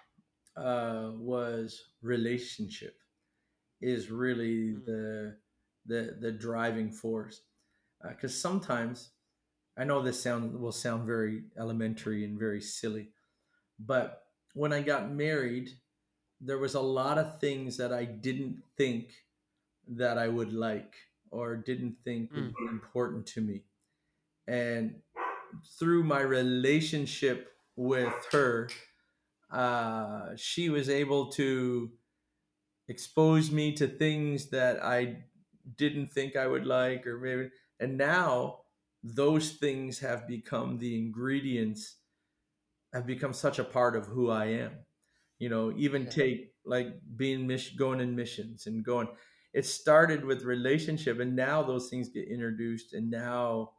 uh, was relationship is really mm. the the the driving force because uh, sometimes I know this sound will sound very elementary and very silly, but when I got married, there was a lot of things that I didn't think that I would like or didn't think would mm. be important to me. And through my relationship with her, uh, she was able to expose me to things that I didn't think I would like, or maybe, and now those things have become the ingredients, have become such a part of who I am you know even yeah. take like being mission going in missions and going it started with relationship and now those things get introduced and now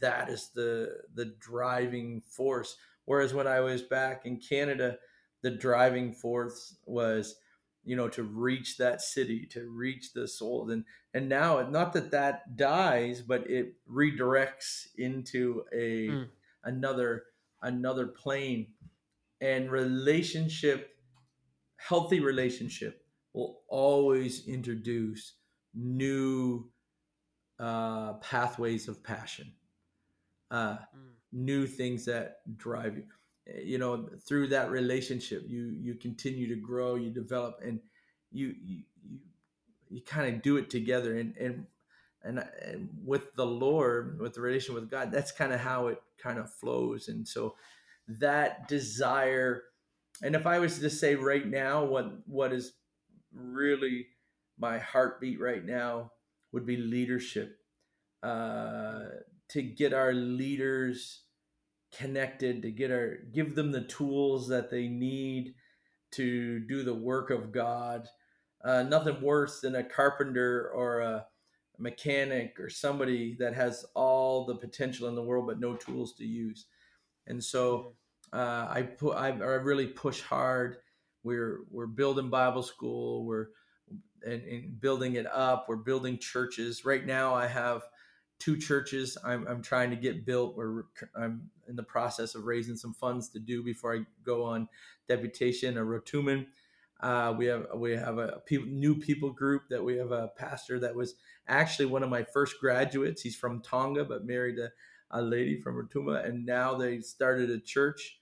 that is the the driving force whereas when i was back in canada the driving force was you know to reach that city to reach the souls and and now not that that dies but it redirects into a mm. another another plane and relationship healthy relationship will always introduce new uh, pathways of passion uh, mm. New things that drive you. You know through that relationship you you continue to grow you develop and you you you, you kind of do it together. And and and, and with the lord with the relation with god that's kind of how it kind of flows. And so that desire and if i was to say right now what what is really my heartbeat right now would be leadership. Uh to get our leaders connected to get our give them the tools that they need to do the work of god. Uh, nothing worse than a carpenter or a mechanic or somebody that has all the potential in the world but no tools to use. And so uh, i put I, I really push hard. We're we're building bible school. We're and, and building it up. We're building churches. Right now i have two churches I'm, I'm trying to get built. Where I'm in the process of raising some funds to do before I go on deputation or rotumen. Uh, we have we have a people, new people group that we have a pastor that was actually one of my first graduates. He's from Tonga but married a, a lady from Rotuma, and now they started a church,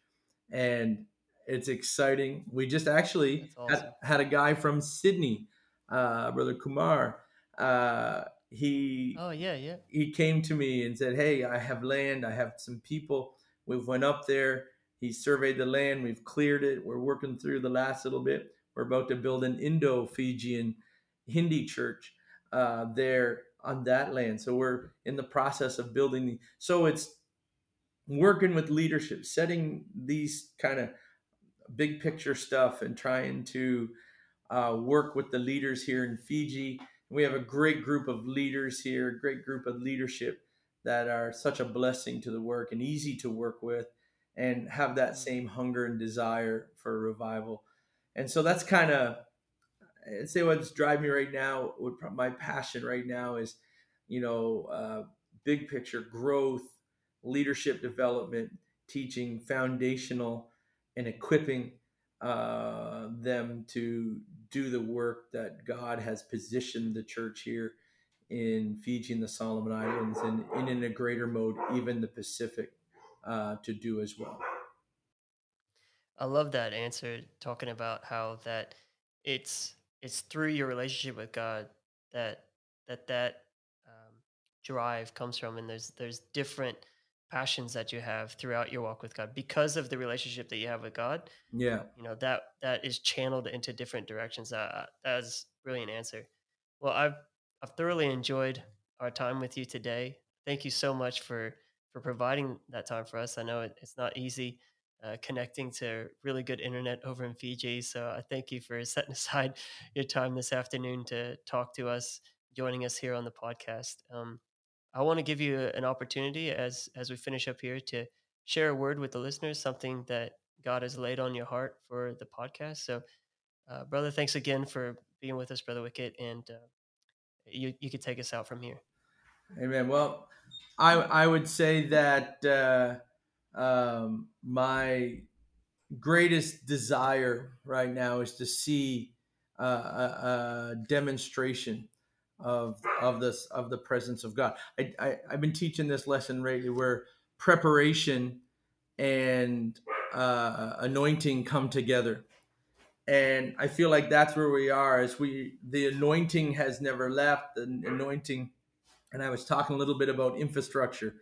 and it's exciting. We just actually awesome. had, had, a guy from Sydney, uh, brother Kumar. Uh, he oh yeah yeah. he came to me and said hey i have land. I have some people. We've went up there. He surveyed the land. We've cleared it. We're working through the last little bit. We're about to build an indo-fijian hindi church uh, there on that land. So we're in the process of building the so it's working with leadership setting these kind of big picture stuff and trying to uh, work with the leaders here in fiji we have a great group of leaders here, a great group of leadership that are such a blessing to the work and easy to work with and have that mm. same hunger and desire for revival. And so that's kind of, I'd say what's driving me right now, my passion right now is, you know, uh, big picture growth, leadership development, teaching foundational and equipping uh, them to do the work that God has positioned the church here in Fiji and the Solomon Islands and, and in a greater mode, even the Pacific, uh, to do as well. I love that answer, talking about how that it's it's through your relationship with God that that that um, drive comes from, and there's there's different passions that you have throughout your walk with God because of the relationship that you have with God. Yeah. You know, that that is channeled into different directions. Uh, that is really an answer. Well, I've I've thoroughly enjoyed our time with you today. Thank you so much for for providing that time for us. I know it, it's not easy uh, connecting to really good internet over in Fiji. So I thank you for setting aside your time this afternoon to talk to us, joining us here on the podcast. Um, I want to give you an opportunity as as we finish up here to share a word with the listeners, something that God has laid on your heart for the podcast. So, uh, brother, thanks again for being with us, brother Wickett, and uh, you you could take us out from here. Amen. Well, I I would say that uh, um, my greatest desire right now is to see a, a demonstration of of this of the presence of God. I, I have been teaching this lesson lately where preparation and uh, anointing come together, and I feel like that's where we are. As we the anointing has never left. The anointing, and I was talking a little bit about infrastructure,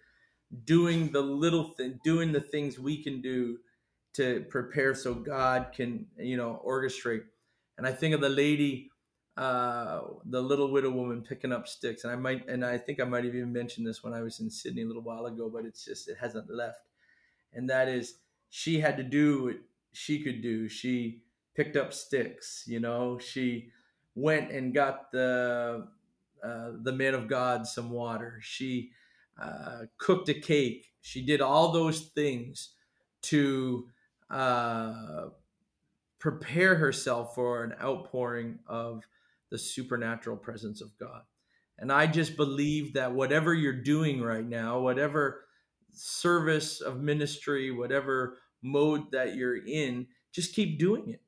doing the little thing, doing the things we can do to prepare so God can you know orchestrate. And I think of the lady uh, the little widow woman picking up sticks. And I might, and I think I might have even mentioned this when I was in Sydney a little while ago, but it's just, it hasn't left. And that is, she had to do what she could do. She picked up sticks, you know, she went and got the, uh, the man of God some water. She uh, cooked a cake. She did all those things to uh, prepare herself for an outpouring of the supernatural presence of God. And I just believe that whatever you're doing right now, whatever service of ministry, whatever mode that you're in, just keep doing it.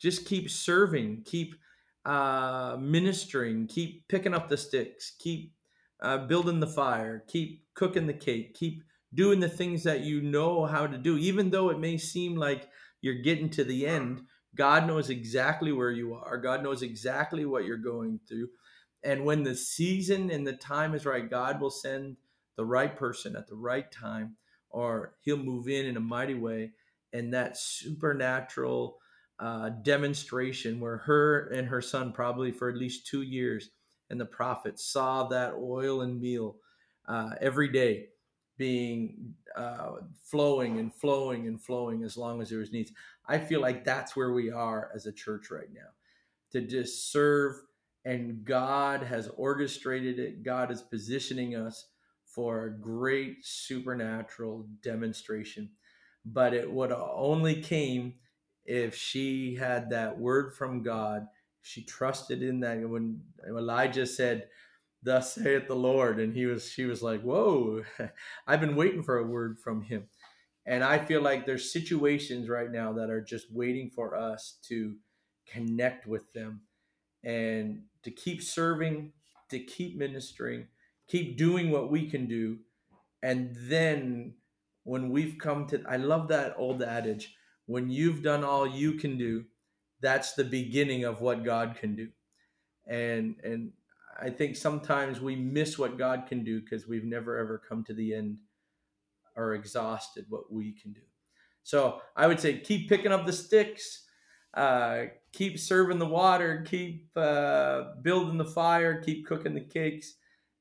Just keep serving, keep uh, ministering, keep picking up the sticks, keep uh, building the fire, keep cooking the cake, keep doing the things that you know how to do, even though it may seem like you're getting to the end. God knows exactly where you are. God knows exactly what you're going through. And when the season and the time is right, God will send the right person at the right time, or He'll move in in a mighty way. And that supernatural uh, demonstration where her and her son, probably for at least two years, and the prophet saw that oil and meal uh, every day being uh, flowing and flowing and flowing as long as there is needs. I feel like that's where we are as a church right now to just serve, and God has orchestrated it. God is positioning us for a great supernatural demonstration. But it would only came if she had that word from God, she trusted in that. When Elijah said, "Thus saith the Lord," and he was, she was like, "Whoa, I've been waiting for a word from him." And I feel like there's situations right now that are just waiting for us to connect with them and to keep serving, to keep ministering, keep doing what we can do. And then when we've come to, I love that old adage when you've done all you can do, that's the beginning of what God can do. And and I think sometimes we miss what God can do because we've never ever come to the end or exhausted what we can do. So I would say keep picking up the sticks, uh, keep serving the water, keep uh, building the fire, keep cooking the cakes,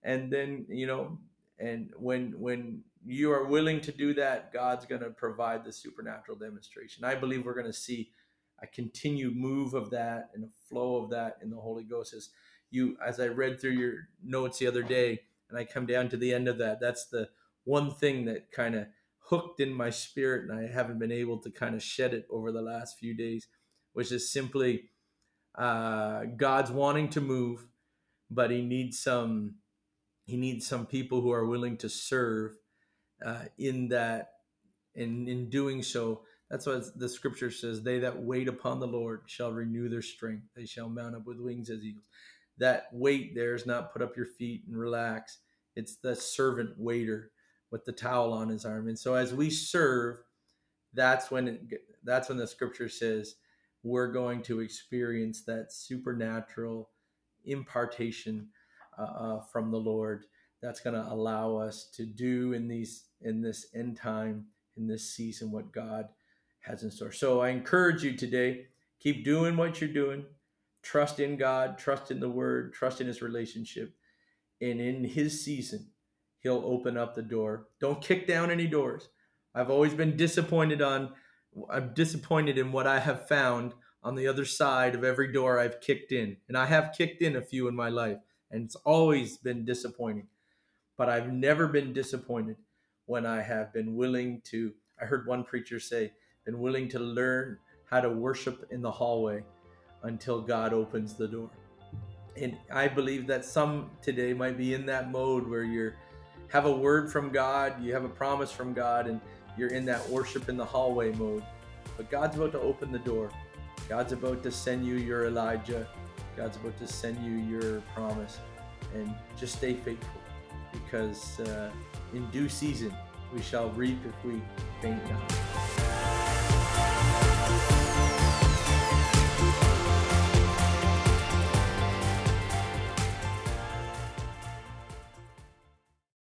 and then you know, and when when you are willing to do that, God's going to provide the supernatural demonstration. I believe we're going to see a continued move of that and a flow of that in the Holy Ghost. As you, as I read through your notes the other day, and I come down to the end of that, that's the one thing that kind of hooked in my spirit, and I haven't been able to kind of shed it over the last few days, which is simply uh, God's wanting to move, but He needs some. He needs some people who are willing to serve uh, in that in in doing so that's what the scripture says they that wait upon the lord shall renew their strength they shall mount up with wings as eagles that wait there is not put up your feet and relax. It's the servant waiter with the towel on his arm. And so as we serve that's when it, that's when the scripture says we're going to experience that supernatural impartation uh, uh, from the lord that's going to allow us to do in these in this end time in this season what god has in store. So i encourage you today keep doing what you're doing trust in god trust in the word trust in his relationship. And in his season he'll open up the door. Don't kick down any doors. I've always been disappointed on i'm disappointed in what i have found on the other side of every door i've kicked in. And i have kicked in a few in my life and it's always been disappointing. But I've never been disappointed when I have been willing to. I heard one preacher say, been willing to learn how to worship in the hallway until God opens the door. And I believe that some today might be in that mode where you're have a word from God, you have a promise from God, and you're in that worship in the hallway mode. But God's about to open the door. God's about to send you your Elijah. God's about to send you your promise. And just stay faithful because uh, in due season we shall reap if we faint not.